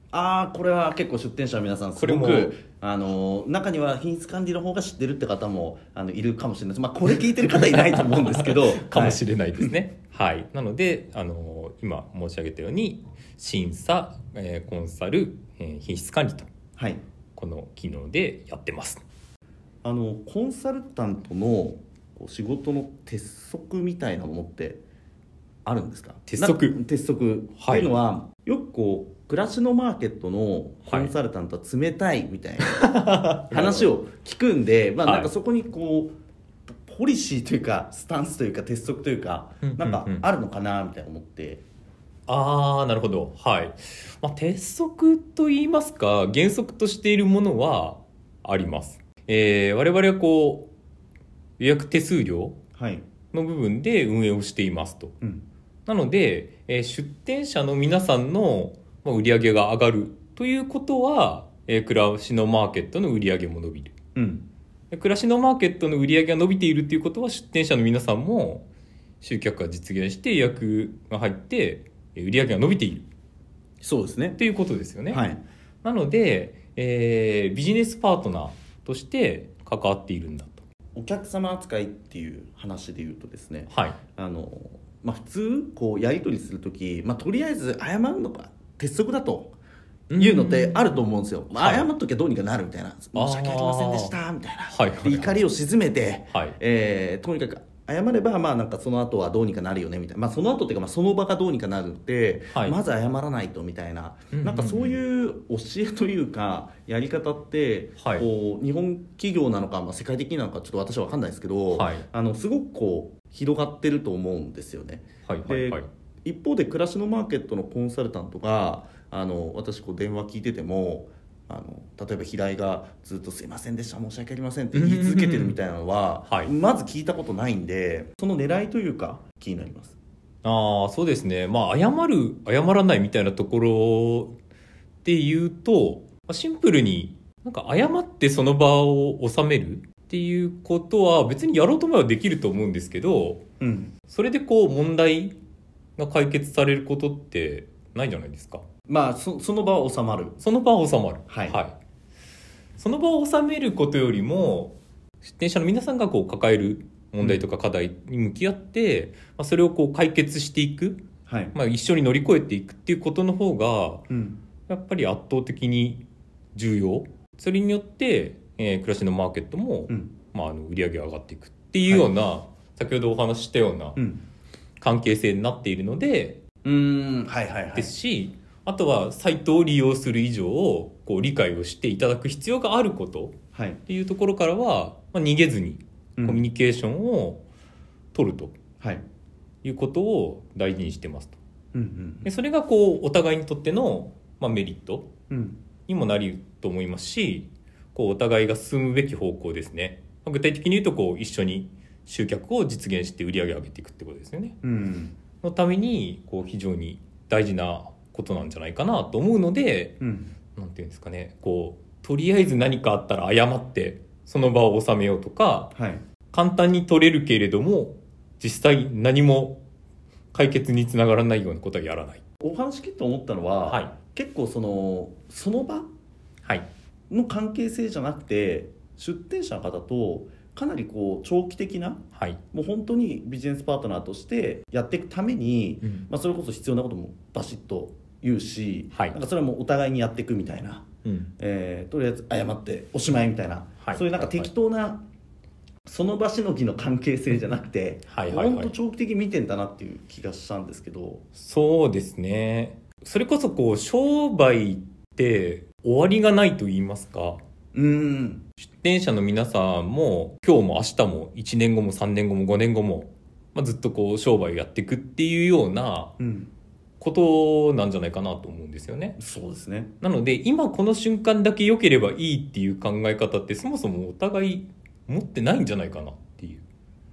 ああこれは結構出店者の皆さんすごくあの中には品質管理の方が知ってるって方もあのいるかもしれない。です、まあ、これ聞いてる方いないと思うんですけど かもしれないですね、はい、はい、なのであの今申し上げたように審査、えー、コンサル、えー、品質管理と、はい、この機能でやってます。あのコンサルタントの仕事の鉄則みたいなものってあるんですか？鉄則。鉄則、はい、っていうのはよくこう暮らしのマーケットのコンサルタントは冷たいみたいな 話を聞くんで、まあ、なんかそこにこうポリシーというかスタンスというか鉄則というかなんかあるのかなみたいな思って。ああなるほど。はい、まあ、鉄則といいますか原則としているものはあります、えー、我々はこう予約手数料の部分で運営をしていますと、うん、なので、えー、出店者の皆さんの売り上げが上がるということはえー暮らしのマーケットの売り上げも伸びる。うん。で暮らしのマーケットの売り上げが伸びているっていうことは出店者の皆さんも集客が実現して予約が入ってえー売り上げが伸びている。そうですね。っていうことですよね、はい。なので、えービジネスパートナーとして関わっているんだ。とお客様扱いっていう話で言うとですねはい。あの、まあ、普通こうやり取りする時、まあ、とりあえず謝るのが鉄則だというのってあると思うんですよ、まあ、はい。謝っときゃどうにかなるみたいな。申し訳ありませんでしたみたいな、はいはいはい。で怒りを鎮めて、はい。えーとにかく謝ればまあなんかその後はどうにかなるよねみたいな、まあ、その後っていうかまあその場がどうにかなるって、はい。まず謝らないとみたいな、うんうんうん。なんかそういう教えというかやり方って、はい。こう日本企業なのか、まあ、世界的なのかちょっと私は分かんないですけど、はい。あのすごくこう広がってると思うんですよね。はいはいはい。一方で暮らしのマーケットのコンサルタントがあの私こう電話聞いててもあの例えば平井がずっと「すいませんでした申し訳ありません」って言い続けてるみたいなのは、はい。まず聞いたことないんでその狙いというか気になります。ああそうですね。まあ謝る謝らないみたいなところで言うとまあシンプルになんか謝ってその場を収めるっていうことは別にやろうと思えばできると思うんですけどうん。それでこう問題が解決されることってないじゃないですか？まあそその場は収まる。その場は収まる。はい。その場を収めることよりも出店者の皆さんがこう抱える問題とか課題に向き合って、まあ、それをこう解決していく、はい。まあ、一緒に乗り越えていくっていうことの方がうん。やっぱり圧倒的に重要。それによって、えー暮らしのマーケットも、うん。まあ、あの売り上げが上がっていくっていうような、先ほどお話ししたようなうん。関係性になっているので、うーん。はいはいはい。ですしあとはサイトを利用する以上こう理解をしていただく必要があること。はい。っていうところからは、まあ、逃げずにうん。コミュニケーションを取ると。はい。いうことを大事にしてますと。うんでそれがこうお互いにとっての、まあ、メリットにもなると思いますしこうお互いが進むべき方向ですね。まあ具体的に言うとこう一緒に集客を実現して売り上げを上げていくってことですよね。うん。のためにこう非常に大事なことなんじゃないかなと思うのでうん。なんていうんですかね。こうとりあえず何かあったら謝ってその場を収めようとかはい。簡単に取れるけれども実際何も解決につながらないようなことはやらない。お話聞いて思ったのは、はい。結構そのその場はい。の関係性じゃなくて出店者の方とかなりこう長期的なはい、もう本当にビジネスパートナーとしてやっていくために、うん。まあ、それこそ必要なこともバシッと言うし、はい。なんかそれはもうお互いにやっていくみたいな、うん、えーとりあえず謝っておしまいみたいな、はい。そういうなんか適当な、その場しのぎの関係性じゃなくて、はいはいはい。本当長期的に見てんだなっていう気がしたんですけど。そうですね。それこそこう商売って終わりがないと言いますか。うん出店者の皆さんも今日も明日も1年後も3年後も5年後も、まあ、ずっとこう商売をやっていくっていうようなうん、ことなんじゃないかなと思うんですよね。そうですねなので今この瞬間だけ良ければいいっていう考え方ってそもそもお互い持ってないんじゃないかなっていう。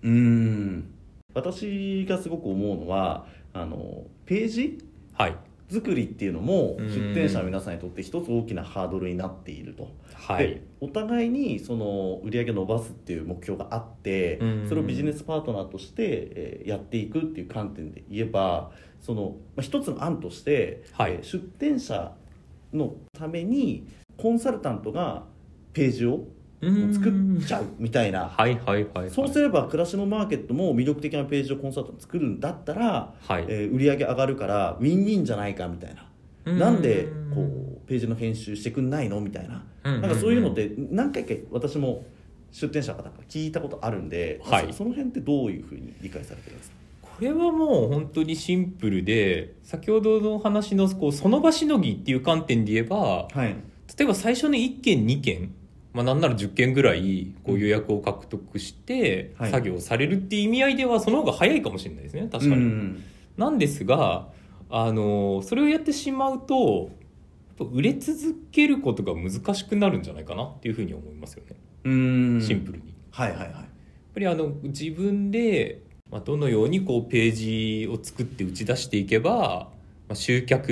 うん私がすごく思うのはあのページはい。作りっていうのもうん出店者の皆さんにとって一つ大きなハードルになっていると。はいで。お互いにその売り上げ伸ばすっていう目標があってうんそれをビジネスパートナーとしてえーやっていくっていう観点で言えばそのまあ一つの案として、はい。えー出店者のためにコンサルタントがページを作っちゃうみたいな。はいはいはいはい。そうすれば暮らしのマーケットも魅力的なページをコンサルタント作るんだったら、はい。えー売り上げ上がるからウィンウィンじゃないかみたいな。うん。なんでこうページの編集してくんないのみたいな。うんなんかそういうのって何回か私も出店者の方から聞いたことあるんで、はい。そその辺ってどういうふうに理解されてるんですか？これはもう本当にシンプルで先ほどの話のこうその場しのぎっていう観点で言えばはい。例えば最初の1件2件、まあ、なんなら10件ぐらいこう予約を獲得してはい。作業されるっていう意味合いではその方が早いかもしれないですね確かに。うんなんですがあのそれをやってしまうと売れ続けることが難しくなるんじゃないかなっていうふうに思いますよね。うん。シンプルに。はいはいはい。やっぱりあの自分で、まあ、どのようにこうページを作って打ち出していけば、まあ、集客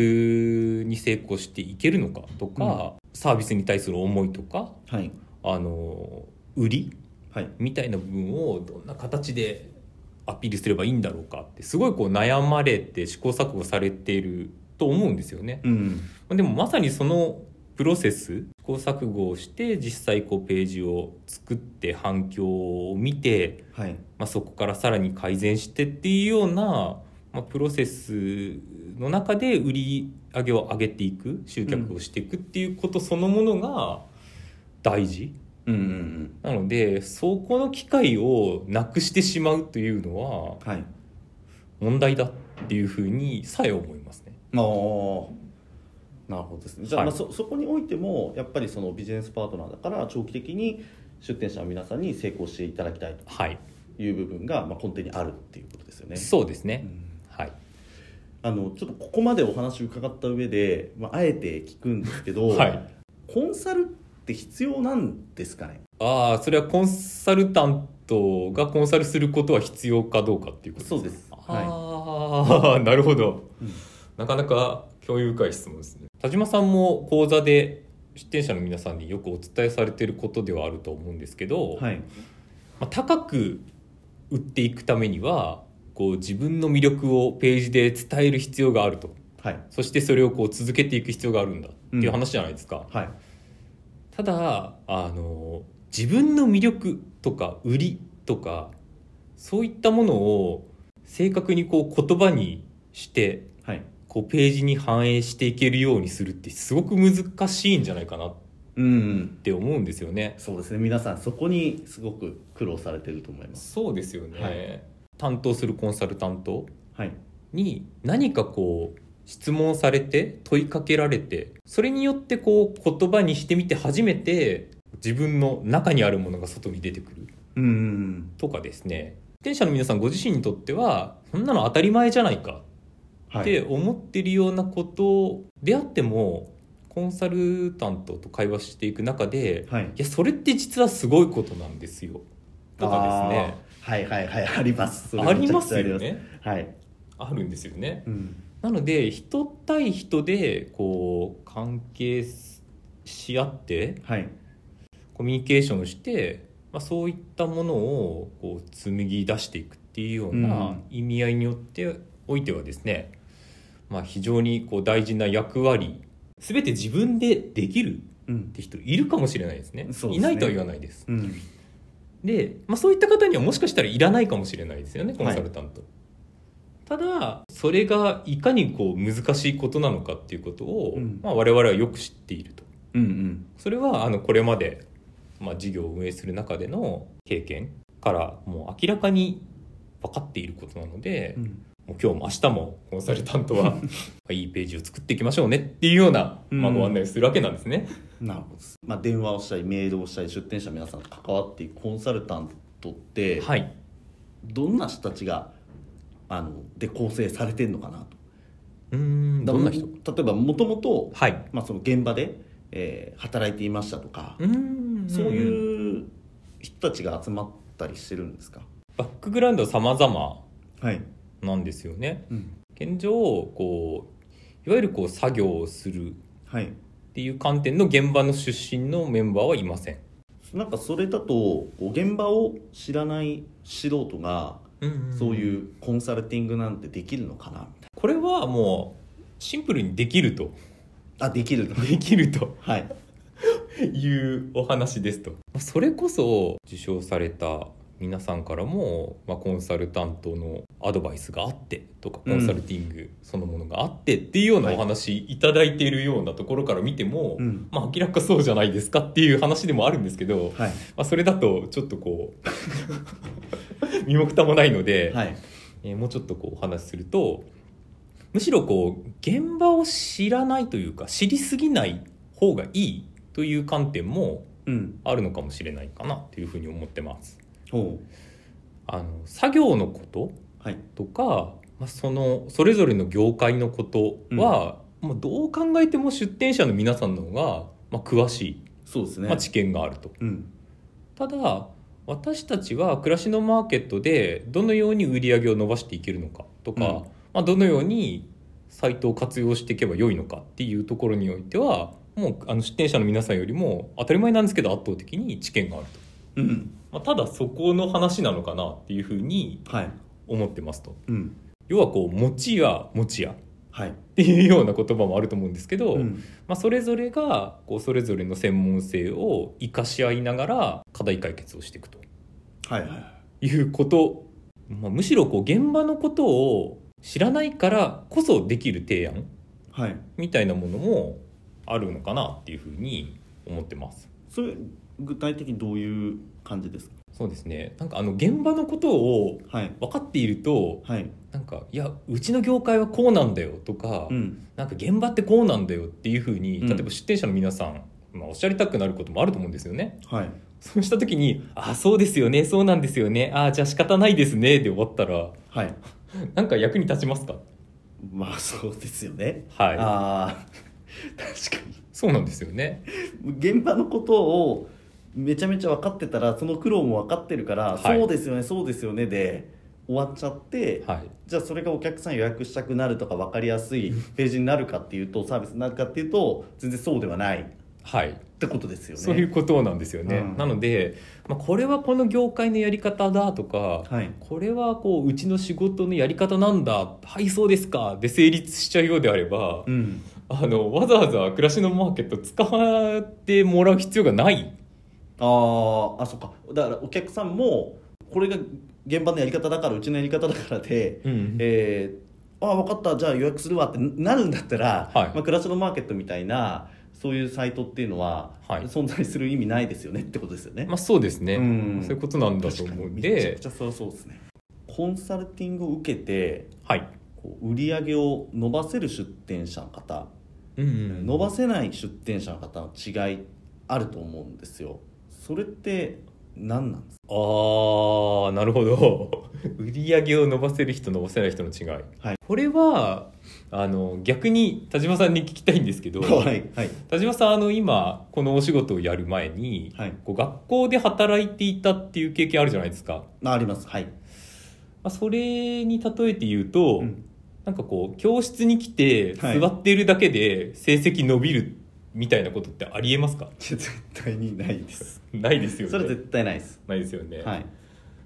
に成功していけるのかとか、サービスに対する思いとかはい。あの売りはい。みたいな部分をどんな形でアピールすればいいんだろうかってすごいこう悩まれて試行錯誤されていると思うんですよね。うん。でもまさにそのプロセス試行錯誤をして実際こうページを作って反響を見て、はい。まあ、そこからさらに改善してっていうような、まあ、プロセスの中で売り上げを上げていく集客をしていくっていうことそのものが大事。うん。うんうんなのでそこの機会をなくしてしまうというのははい。問題だっていうふうにさえ思いますね。ああなるほどですねじゃあ,、はいまあそそこにおいてもやっぱりそのビジネスパートナーだから長期的に出店者の皆さんに成功していただきたいはい、という部分が、まあ、根底にあるっていうことですよね。そうですね。うんはい。あのちょっとここまでお話伺った上で、まあ、あえて聞くんですけど、はい。コンサルって必要なんですかね？ああ、それはコンサルタントがコンサルすることは必要かどうかっていうことそうですああ、なるほど。うんなかなか興味深い質問ですね。田島さんも講座で出店者の皆さんによくお伝えされていることではあると思うんですけど、はい。まあ、高く売っていくためにはこう自分の魅力をページで伝える必要があると。はい。そしてそれをこう続けていく必要があるんだっていう話じゃないですか、はい。ただあの自分の魅力とか売りとかそういったものを正確にこう言葉にしてはいこうページに反映していけるようにするってすごく難しいんじゃないかなっうんて思うんですよね。そうですね。皆さんそこにすごく苦労されてると思います。そうですよね、はい。担当するコンサルタントはい。に何かこう質問されて問いかけられてそれによってこう言葉にしてみて初めて自分の中にあるものが外に出てくるうんとかですね。出演者の皆さんご自身にとってはそんなの当たり前じゃないかはいって思ってるようなことであってもコンサルタントと会話していく中ではい。いやそれって実はすごいことなんですよ。とかですね。はいはいはい。あります。あります。よね。はい。あるんですよね。うん。なので人対人でこう関係し合ってはい。コミュニケーションをして、まあ、そういったものをこう紡ぎ出していくっていうよううなん。意味合いによっておいてはですね、まあ、非常にこう大事な役割全て自分でできるうんって人いるかもしれないですね。そうですね。いないとは言わないです。うん。で、まあ、そういった方にはもしかしたらいらないかもしれないですよねコンサルタント、ただそれがいかにこう難しいことなのかっていうことを、うん。まあ、我々はよく知っていると。うんうん。それはあのこれまで、まあ、事業を運営する中での経験からもう明らかに分かっていることなので、うんもう今日も明日もコンサルタントは いいページを作っていきましょうねっていうような、まあ、うんご案内をするわけなんですね。なるほどまあ、電話をしたりメールをしたり出店者の皆さんと関わっていくコンサルタントって、はい、どんな人たちがあので構成されてるのかなと。うーんどんな人？例えばもともとはい。まあその現場で、えー働いていましたとか、うーんそういう人たちが集まったりしてるんですか？バックグラウンドは様々。はい、なんですよね。うん、現状こういわゆるこう作業をするはい。っていう観点の現場の出身のメンバーはいません。なんかそれだと現場を知らない素人がそうういうコンサルティングなんてできるのかな？みたいこれはもうシンプルにできると。なあできるの？できると。はい。いうお話ですと。それこそ受賞された皆さんからも、まあ、コンサルタントのアドバイスがあってとかコンサルティングそのものがあってっていうようなお話いただいているようなところから見ても、うん。まあ、明らかそうじゃないですかっていう話でもあるんですけど、はい。まあ、それだとちょっとこう 身も蓋もないので、はい。えーもうちょっとこうお話しするとむしろこう現場を知らないというか知りすぎない方がいいという観点もうん。あるのかもしれないかなというふうに思ってます。ほあの作業のことうはい。とか、まあ、そのそれぞれの業界のことは、もうどう考えても出店者の皆さんの方が、まあ、詳しい、そうですね。まあ、知見があると。うん。ただ私たちは暮らしのマーケットでどのように売り上げを伸ばしていけるのかとか、うん。まあ、どのようにサイトを活用していけば良いのかっていうところにおいてはももうあの出店者の皆さんよりも当たり前なんですけど圧倒的に知見があると、うんまあ、ただそこの話なのかなっていうふうにはい。思ってますと。うん。要はこう餅や餅や。はい。っていうような言葉もあると思うんですけど、うん。まあ、それぞれがこうそれぞれの専門性を生かし合いながら課題解決をしていくと。はいはい。いうこと、まあ、むしろこう現場のことを知らないからこそできる提案はい。みたいなものもあるのかなっていうふうに思ってます。それ具体的にどういう感じですか？そうですね。なんかあの現場のことをはい。分かっているとはい。なんかいやうちの業界はこうなんだよとか、うん。なんか現場ってこうなんだよっていうふうにうん。例えば出店者の皆さん、まあ、おっしゃりたくなることもあると思うんですよね。はい。そうした時に「あそうですよねそうなんですよね。あじゃあ仕方ないですね」で終わったらはい。なんか役に立ちますか？まあそうですよね。はい。ああ確かそうなんですよね。に現場のことをめちゃめちゃ分かってたらその苦労も分かってるから、はい。そうですよねそうですよねで終わっちゃって、はい。じゃあそれがお客さん予約したくなるとか分かりやすい ページになるかっていうとサービスになるかっていうと全然そうではない。っはい。てことですよね。そういうことなんですよね。うん。なので、まあ、これはこの業界のやり方だとか、はい。これはこううちの仕事のやり方なんだはいそうですかで成立しちゃうようであれば、うん。あのわざわざ暮らしのマーケット使ってもらう必要がないあーあそっか。だからお客さんもこれが現場のやり方だからうちのやり方だからで、うんえー、ああ分かった。じゃあ予約するわってなるんだったら、はい。まあ、暮らしのマーケットみたいなそういうサイトっていうのは、はい。存在する意味ないですよねってことですよね。まあそうですね、うん。そういうことなんだと思うんめちゃでくちゃそりゃそうですね。コンサルティングを受けてはい、こう売り上げを伸ばせる出店者の方、うんうん。伸ばせない出店者の方の違いあると思うんですよ。それって何なんですか？あーなるほど。売り上げを伸ばせる人伸ばせない人の違い、はい。これはあの逆に田島さんに聞きたいんですけど はいはい。田島さんあの今このお仕事をやる前に、はい。こう学校で働いていたっていう経験あるじゃないですか、ああります。はい。まあ、それに例えて言うと、うん。なんかこう教室に来てはい。座っているだけで成績伸びるみたいなことってありえますか、絶対にないです。ないですよねそれ絶対ないです。ないですよね、はい。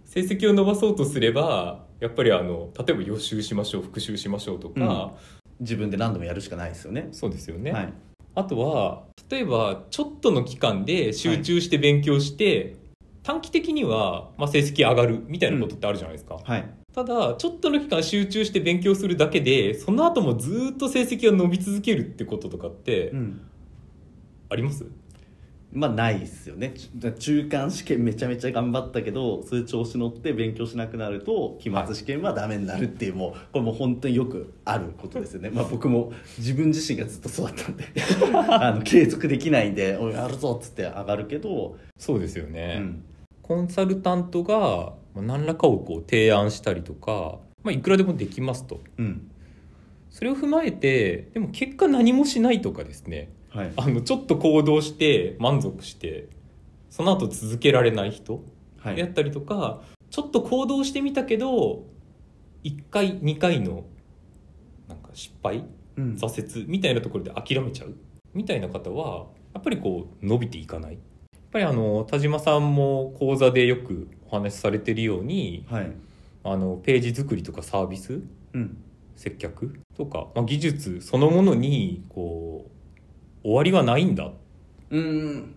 成績を伸ばそうとすればやっぱりあの例えば予習しましょう復習しましょうとか、自分で何度もやるしかないですよね。そうですよね、はい。あとは例えばちょっとの期間で集中して勉強して、短期的には、まあ、成績上がるみたいなことってあるじゃないですか、はい。ただちょっとの期間集中して勉強するだけでその後もずっと成績が伸び続けるってこととかってうん。あります、まあないですよね。ち中間試験めちゃめちゃ頑張ったけど、そういう調子乗って勉強しなくなると、期末試験はダメになるっていう、もう、これもう本当によくあることですよね。まあ僕も自分自身がずっとそうだったんで、あの、継続できないんで、おい、やるぞっつって上がるけど、そうですようね、ん。コンサルタントがまあ何らかをこう提案したりとか、まあ、いくらでもできますとうん。それを踏まえてでも結果何もしないとかですねはい。あのちょっと行動して満足してその後続けられない人はい。であったりとか、ちょっと行動してみたけど1回2回のなんか失敗うん挫折みたいなところで諦めちゃうみたいな方はやっぱりこう伸びていかないやっぱりあの田島さんも講座でよくお話しされてるようにはい。あのページ作りとかサービスうん。接客とか、まあ、技術そのものにこう終わりはないんだっうん。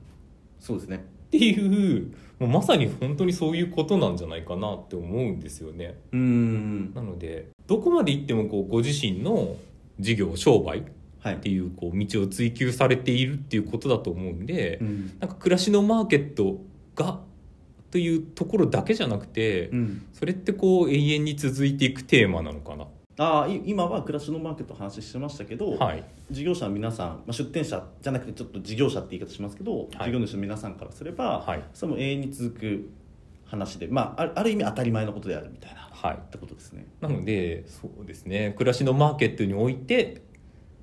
そうですね。ていうもうまさに本当にそういうことなんじゃないかなって思うんですよね。うん。なのでどこまで行ってもこうご自身の事業商売っはいて。いうこう道を追求されているっていうことだと思うんで、うん。なんか暮らしのマーケットがというところだけじゃなくて、うん。それってこう永遠に続いていくテーマなのかな。ああい今は暮らしのマーケットの話してましたけど、はい、事業者の皆さん、まあ、出店者じゃなくてちょっと事業者って言い方しますけど、はい。事業主の皆さんからすれば、はい。それも永遠に続く話で、まあ、ある意味当たり前のことであるみたいなはい。ってことですね。なのでそうですね。暮らしのマーケットにおいて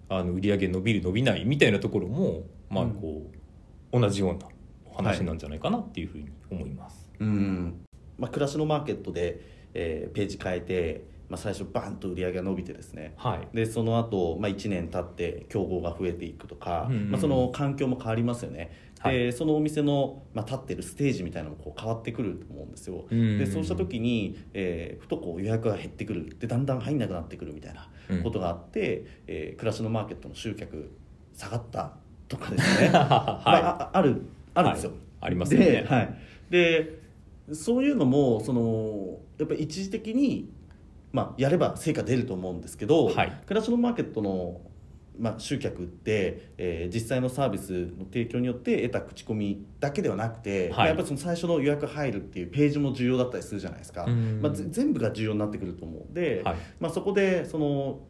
あの売り上げ伸びる伸びないみたいなところもまあうん。こう、同じようなお話なんじゃないかなっていうふうに思います。うん。まあ、暮らしのマーケットで、えーページ変えてまあ、最初バンと売り上げが伸びてですね。はい。でその後、まあ1年経って競合が増えていくとか、うんうんうん。まあ、その環境も変わりますよね、はい。でそのお店の、まあ、立ってるステージみたいなのもこう変わってくると思うんですよ、うんうんうん。でそうした時に、えーふとこう予約が減ってくるでだんだん入んなくなってくるみたいなことがあって、えー暮らしのマーケットの集客下がったとかですね、まはあ、ああるあるんですよ、はい。ありますよね。で,、はい、でそういうのもそのやっぱり一時的に、まあ、やれば成果出ると思うんですけど、はい。暮らしのマーケットの、まあ、集客って、えー実際のサービスの提供によって得た口コミだけではなくて、はい。まあやっぱりその最初の予約入るっていうページも重要だったりするじゃないですか、うん。まあ、ぜ全部が重要になってくると思うんで、はい。まあ、そこでその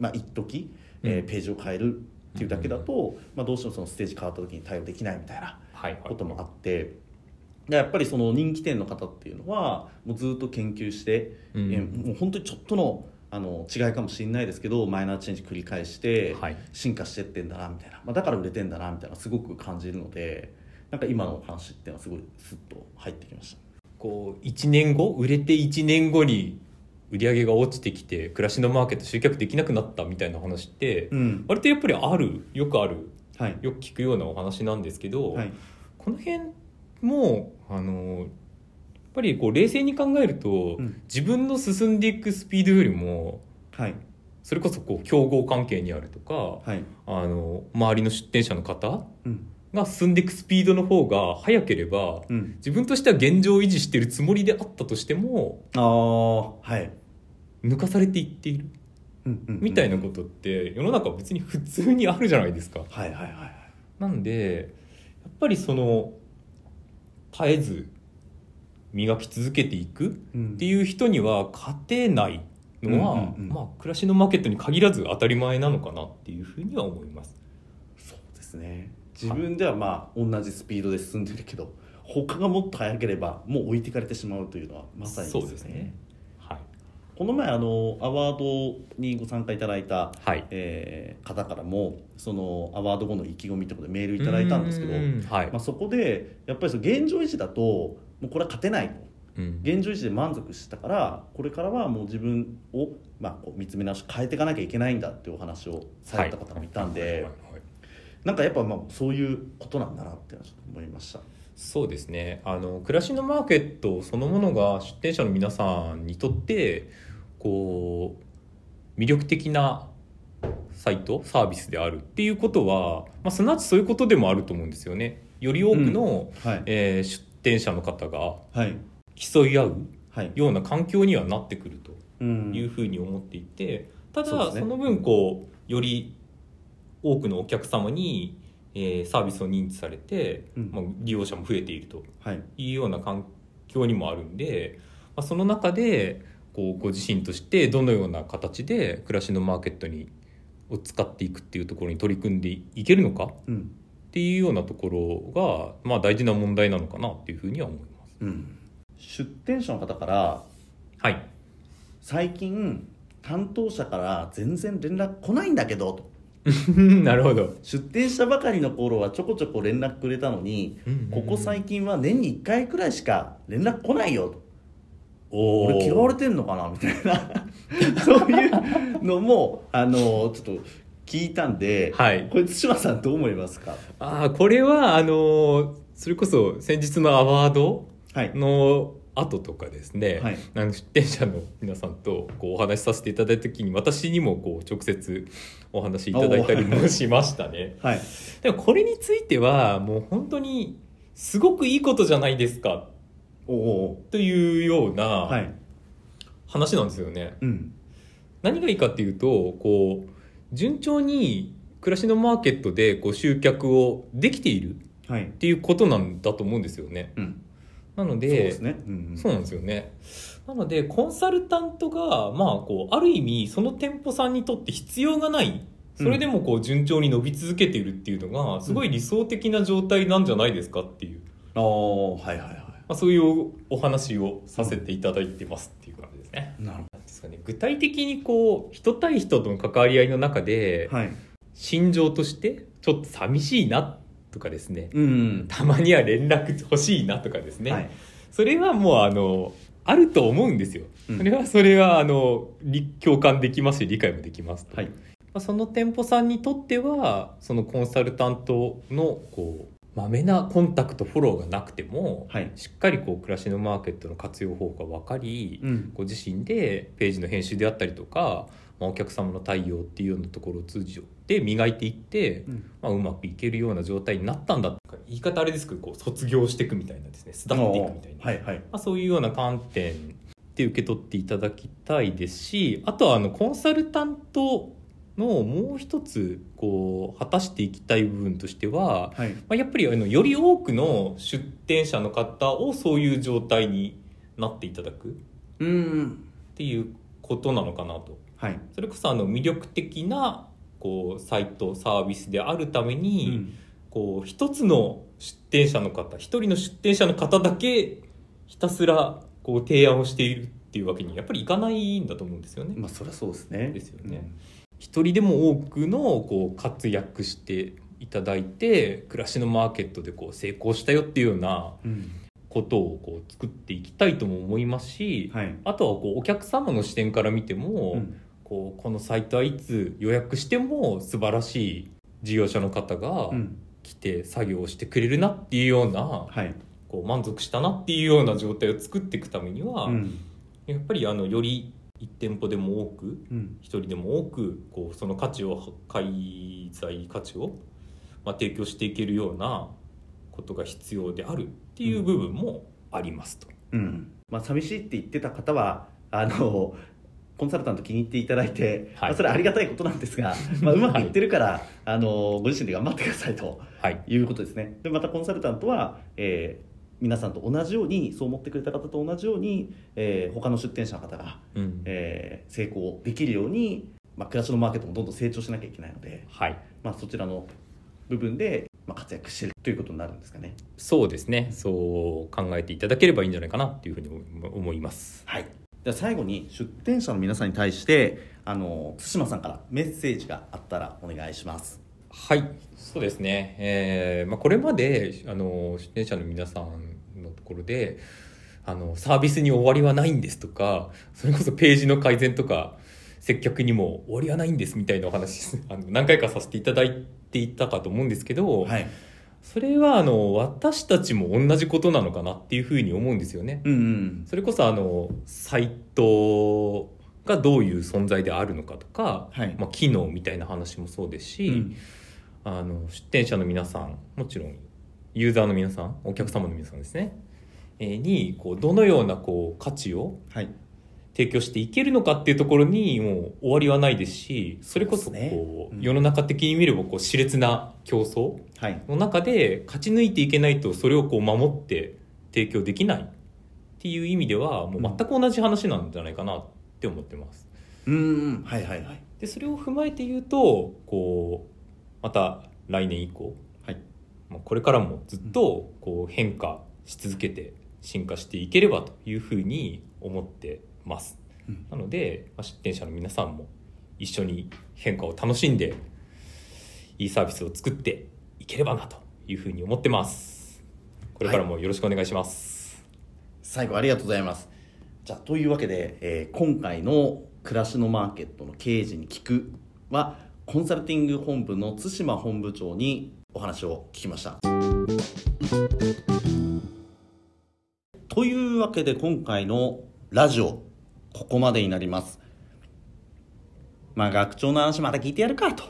まあ一時、えーうん。ページを変えるっていうだけだと、まあ、どうしてもそのステージ変わった時に対応できないみたいなはい。こともあって。でやっぱりその人気店の方っていうのはもうずっと研究して、うん。えもう本当にちょっとのあの違いかもしれないですけどマイナーチェンジ繰り返してはい。進化してってんだなみたいな、まあ、だから売れてんだなみたいなすごく感じるのでなんか今のお話っていうのはすごいスッと入ってきました。こう1年後売れて1年後に売り上げが落ちてきて暮らしのマーケット集客できなくなったみたいな話って、うん。割とやっぱりあるよくあるはい。よく聞くようなお話なんですけど、はい。この辺もあのやっぱりこう冷静に考えると、うん。自分の進んでいくスピードよりもはい。それこそこう競合関係にあるとか、はい。あの周りの出店者の方うん。が進んでいくスピードの方が速ければ、うん。自分としては現状維持してるつもりであったとしてもああはい。抜かされていっている。うんうんうん。みたいなことって世の中別に普通にあるじゃないですか。はいはいはいはい。なんでやっぱりその絶えず磨き続けていくうんっていう人には勝てないのは、うんうんうんまあ、暮らしのマーケットに限らず当たり前なのかなっていうふうには思います。そうですね自分ではまあ同じスピードで進んでるけど他がもっと速ければもう置いていかれてしまうというのはまさにそうですね。はい。この前あのアワードにご参加いただいた、はい。えー方からもそのアワード後の意気込みってことでメールいただいたんですけど、うんはい。まあ、そこでやっぱりその現状維持だともうこれは勝てないとうん現状維持で満足したからこれからはもう自分を、まあ、こう見つめ直し変えていかなきゃいけないんだっていうお話をされた方もいたんで、はいはいはいなんかやっぱまあそういうことなんだなって思いました。そうですねあの暮らしのマーケットそのものが出店者の皆さんにとってこう魅力的なサイトサービスであるっていうことは、まあ、すなわちそういうことでもあると思うんですよね。より多くの、はい、えー出店者の方がはい。競い合うはい。ような環境にはなってくるとうん。いうふうに思っていてただその分こうより多くのお客様に、えーサービスを認知されて、うん。まあ、利用者も増えているとはい。いうような環境にもあるんで、まあ、その中でこうご自身としてどのような形で暮らしのマーケットにを使っていくっていうところに取り組んでいけるのかうん。っていうようなところが、まあ、大事な問題なのかなっていうふうには思います。うん、出店者の方からはい、最近担当者から全然連絡来ないんだけどと。なるほど。出店したばかりの頃はちょこちょこ連絡くれたのに、ここ最近は年に1回くらいしか連絡来ないよと。お俺嫌われてんのかなみたいな。そういうのもあのちょっと聞いたんで、はい。これ対馬さんどう思いますか？ああこれはあのーそれこそ先日のアワードはい。の後とかですね、はい。あの出店者の皆さんとこうお話しさせていただいた時に私にもこう直接お話しいただいたりもしましたね。はい。でもこれについてはもう本当にすごくいいことじゃないですかおおというようーなはい。話なんですよね。うん。何がいいかっていうとこう順調に暮らしのマーケットでこう集客をできているはい。っていうことなんだと思うんですよね。うん。なのでそうですね。うんそうなんですよね。なのでコンサルタントがまあこうある意味その店舗さんにとって必要がない。それでもこう順調に伸び続けているっていうのがすごい理想的な状態なんじゃないですかっていう、ああはいはいはまあ、そういうお話をさせていただいてますっていう感じですね。いなるなんですかね具体的にこう人対人との関わり合いの中でほどはい。心情としてちょっと寂しいなとかですね。うん。たまには連絡欲しいなとかですね、はい。それはもうあのあると思うんですよ。うん。それはそれはあの理共感できますし理解もできますと。はい。まあその店舗さんにとってはそのコンサルタントのこうまめなコンタクトフォローがなくても、はい。しっかりこう暮らしのマーケットの活用法が分かり、うん。ご自身でページの編集であったりとか、まあ、お客様の対応っていうようなところを通じて磨いていって、うん。まあ、うまくいけるような状態になったんだ言い方あれですけどこう卒業していくみたいなですね巣立っていくみたいな、はいはい。まあ、そういうような観点で受け取っていただきたいですしあとはあのコンサルタントのもう一つこう果たしていきたい部分としては、はい。まあ、やっぱりあのより多くの出店者の方をそういう状態になっていただく。っうん。ていうことなのかなと。はい。それこそあの魅力的なこうサイトサービスであるために、うん。こう一つの出店者の方一人の出店者の方だけひたすらこう提案をしているっていうわけにやっぱりいかないんだと思うんですよね。まあそりゃそうですね。ですよね一人でも多くのこう活躍していただいて暮らしのマーケットでこう成功したよっていうようなうんことをこう作っていきたいとも思いますし、はい。あとはこうお客様の視点から見ても、うん。こうこのサイトはいつ予約しても素晴らしい事業者の方がうん。来て作業をしてくれるなっていうような、はい。こう満足したなっていうような状態を作っていくためには、うん。やっぱりあのより1店舗でも多くうん。1人でも多くこうその価値を介在価値を、まあ、提供していけるようなことが必要であるっていう部分もありますと。うん。まあ寂しいって言ってた方はあのコンサルタント気に入っていただいて、はい。まあ、それはありがたいことなんですが、まあ、うまくいってるから、あのご自身で頑張ってくださいとはい、いうことですね。でまたコンサルタントは、えー皆さんと同じようにそう思ってくれた方と同じように、えー他の出店者の方が、うんえー成功できるように、まあ、暮らしのマーケットもどんどん成長しなきゃいけないので、はいまあ、そちらの部分で、まあ、活躍してるということになるんですかね。そうですねそう考えていただければいいんじゃないかなっていうふうに思思います。はい、では最後に出店者の皆さんに対してあの対馬さんからメッセージがあったらお願いします。はい、そうですね。えーまあ、これまであの出店者の皆さんころであのサービスに終わりはないんですとかそれこそページの改善とか接客にも終わりはないんですみたいなお話 あの何回かさせていただいていたかと思うんですけど、はい、それはあの私たちも同じことなのかなっていうふうに思うんですよね。うんうん。それこそあのサイトがどういう存在であるのかとか、はい。まあ、機能みたいな話もそうですし、うん。あの出店者の皆さんもちろんユーザーの皆さんお客様の皆さんですね、えーにこうどのようなこう価値をはい。提供していけるのかっていうところにもう終わりはないですしそれこそこううん。世の中的に見ればこう熾烈な競争はい。の中で勝ち抜いていけないとそれをこう守って提供できないっていう意味ではもう全く同じ話なんじゃないかなって思ってます。うんうん。はいはいはい。でそれを踏まえて言うとこうまた来年以降、はい。まあ、これからもずっとこう変化し続けて進化していければというふうに思ってます。うんなので、まあ、出店者の皆さんも一緒に変化を楽しんでいいサービスを作っていければなというふうに思ってます。これからもよろしくお願いします。最後ありがとうございます。じゃあというわけで、えー今回の暮らしのマーケットの経営陣に聞くはコンサルティング本部の対馬本部長にお話を聞きました。というわけで今回のラジオここまでになります。まあ学長の話また聞いてやるかと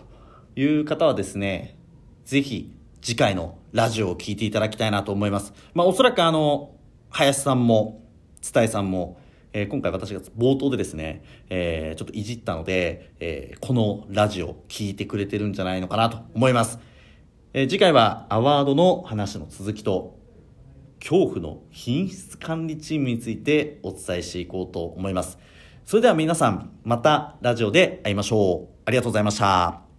いう方はですね、ぜひ次回のラジオを聞いていただきたいなと思います。まあおそらくあの、林さんも、伝えさんも、えー今回私が冒頭でですね、えーちょっといじったので、えーこのラジオ聞いてくれてるんじゃないのかなと思います。え次回はアワードの話の続きと、恐怖の品質管理チームについてお伝えしていこうと思います。それでは皆さん、またラジオで会いましょう。ありがとうございました。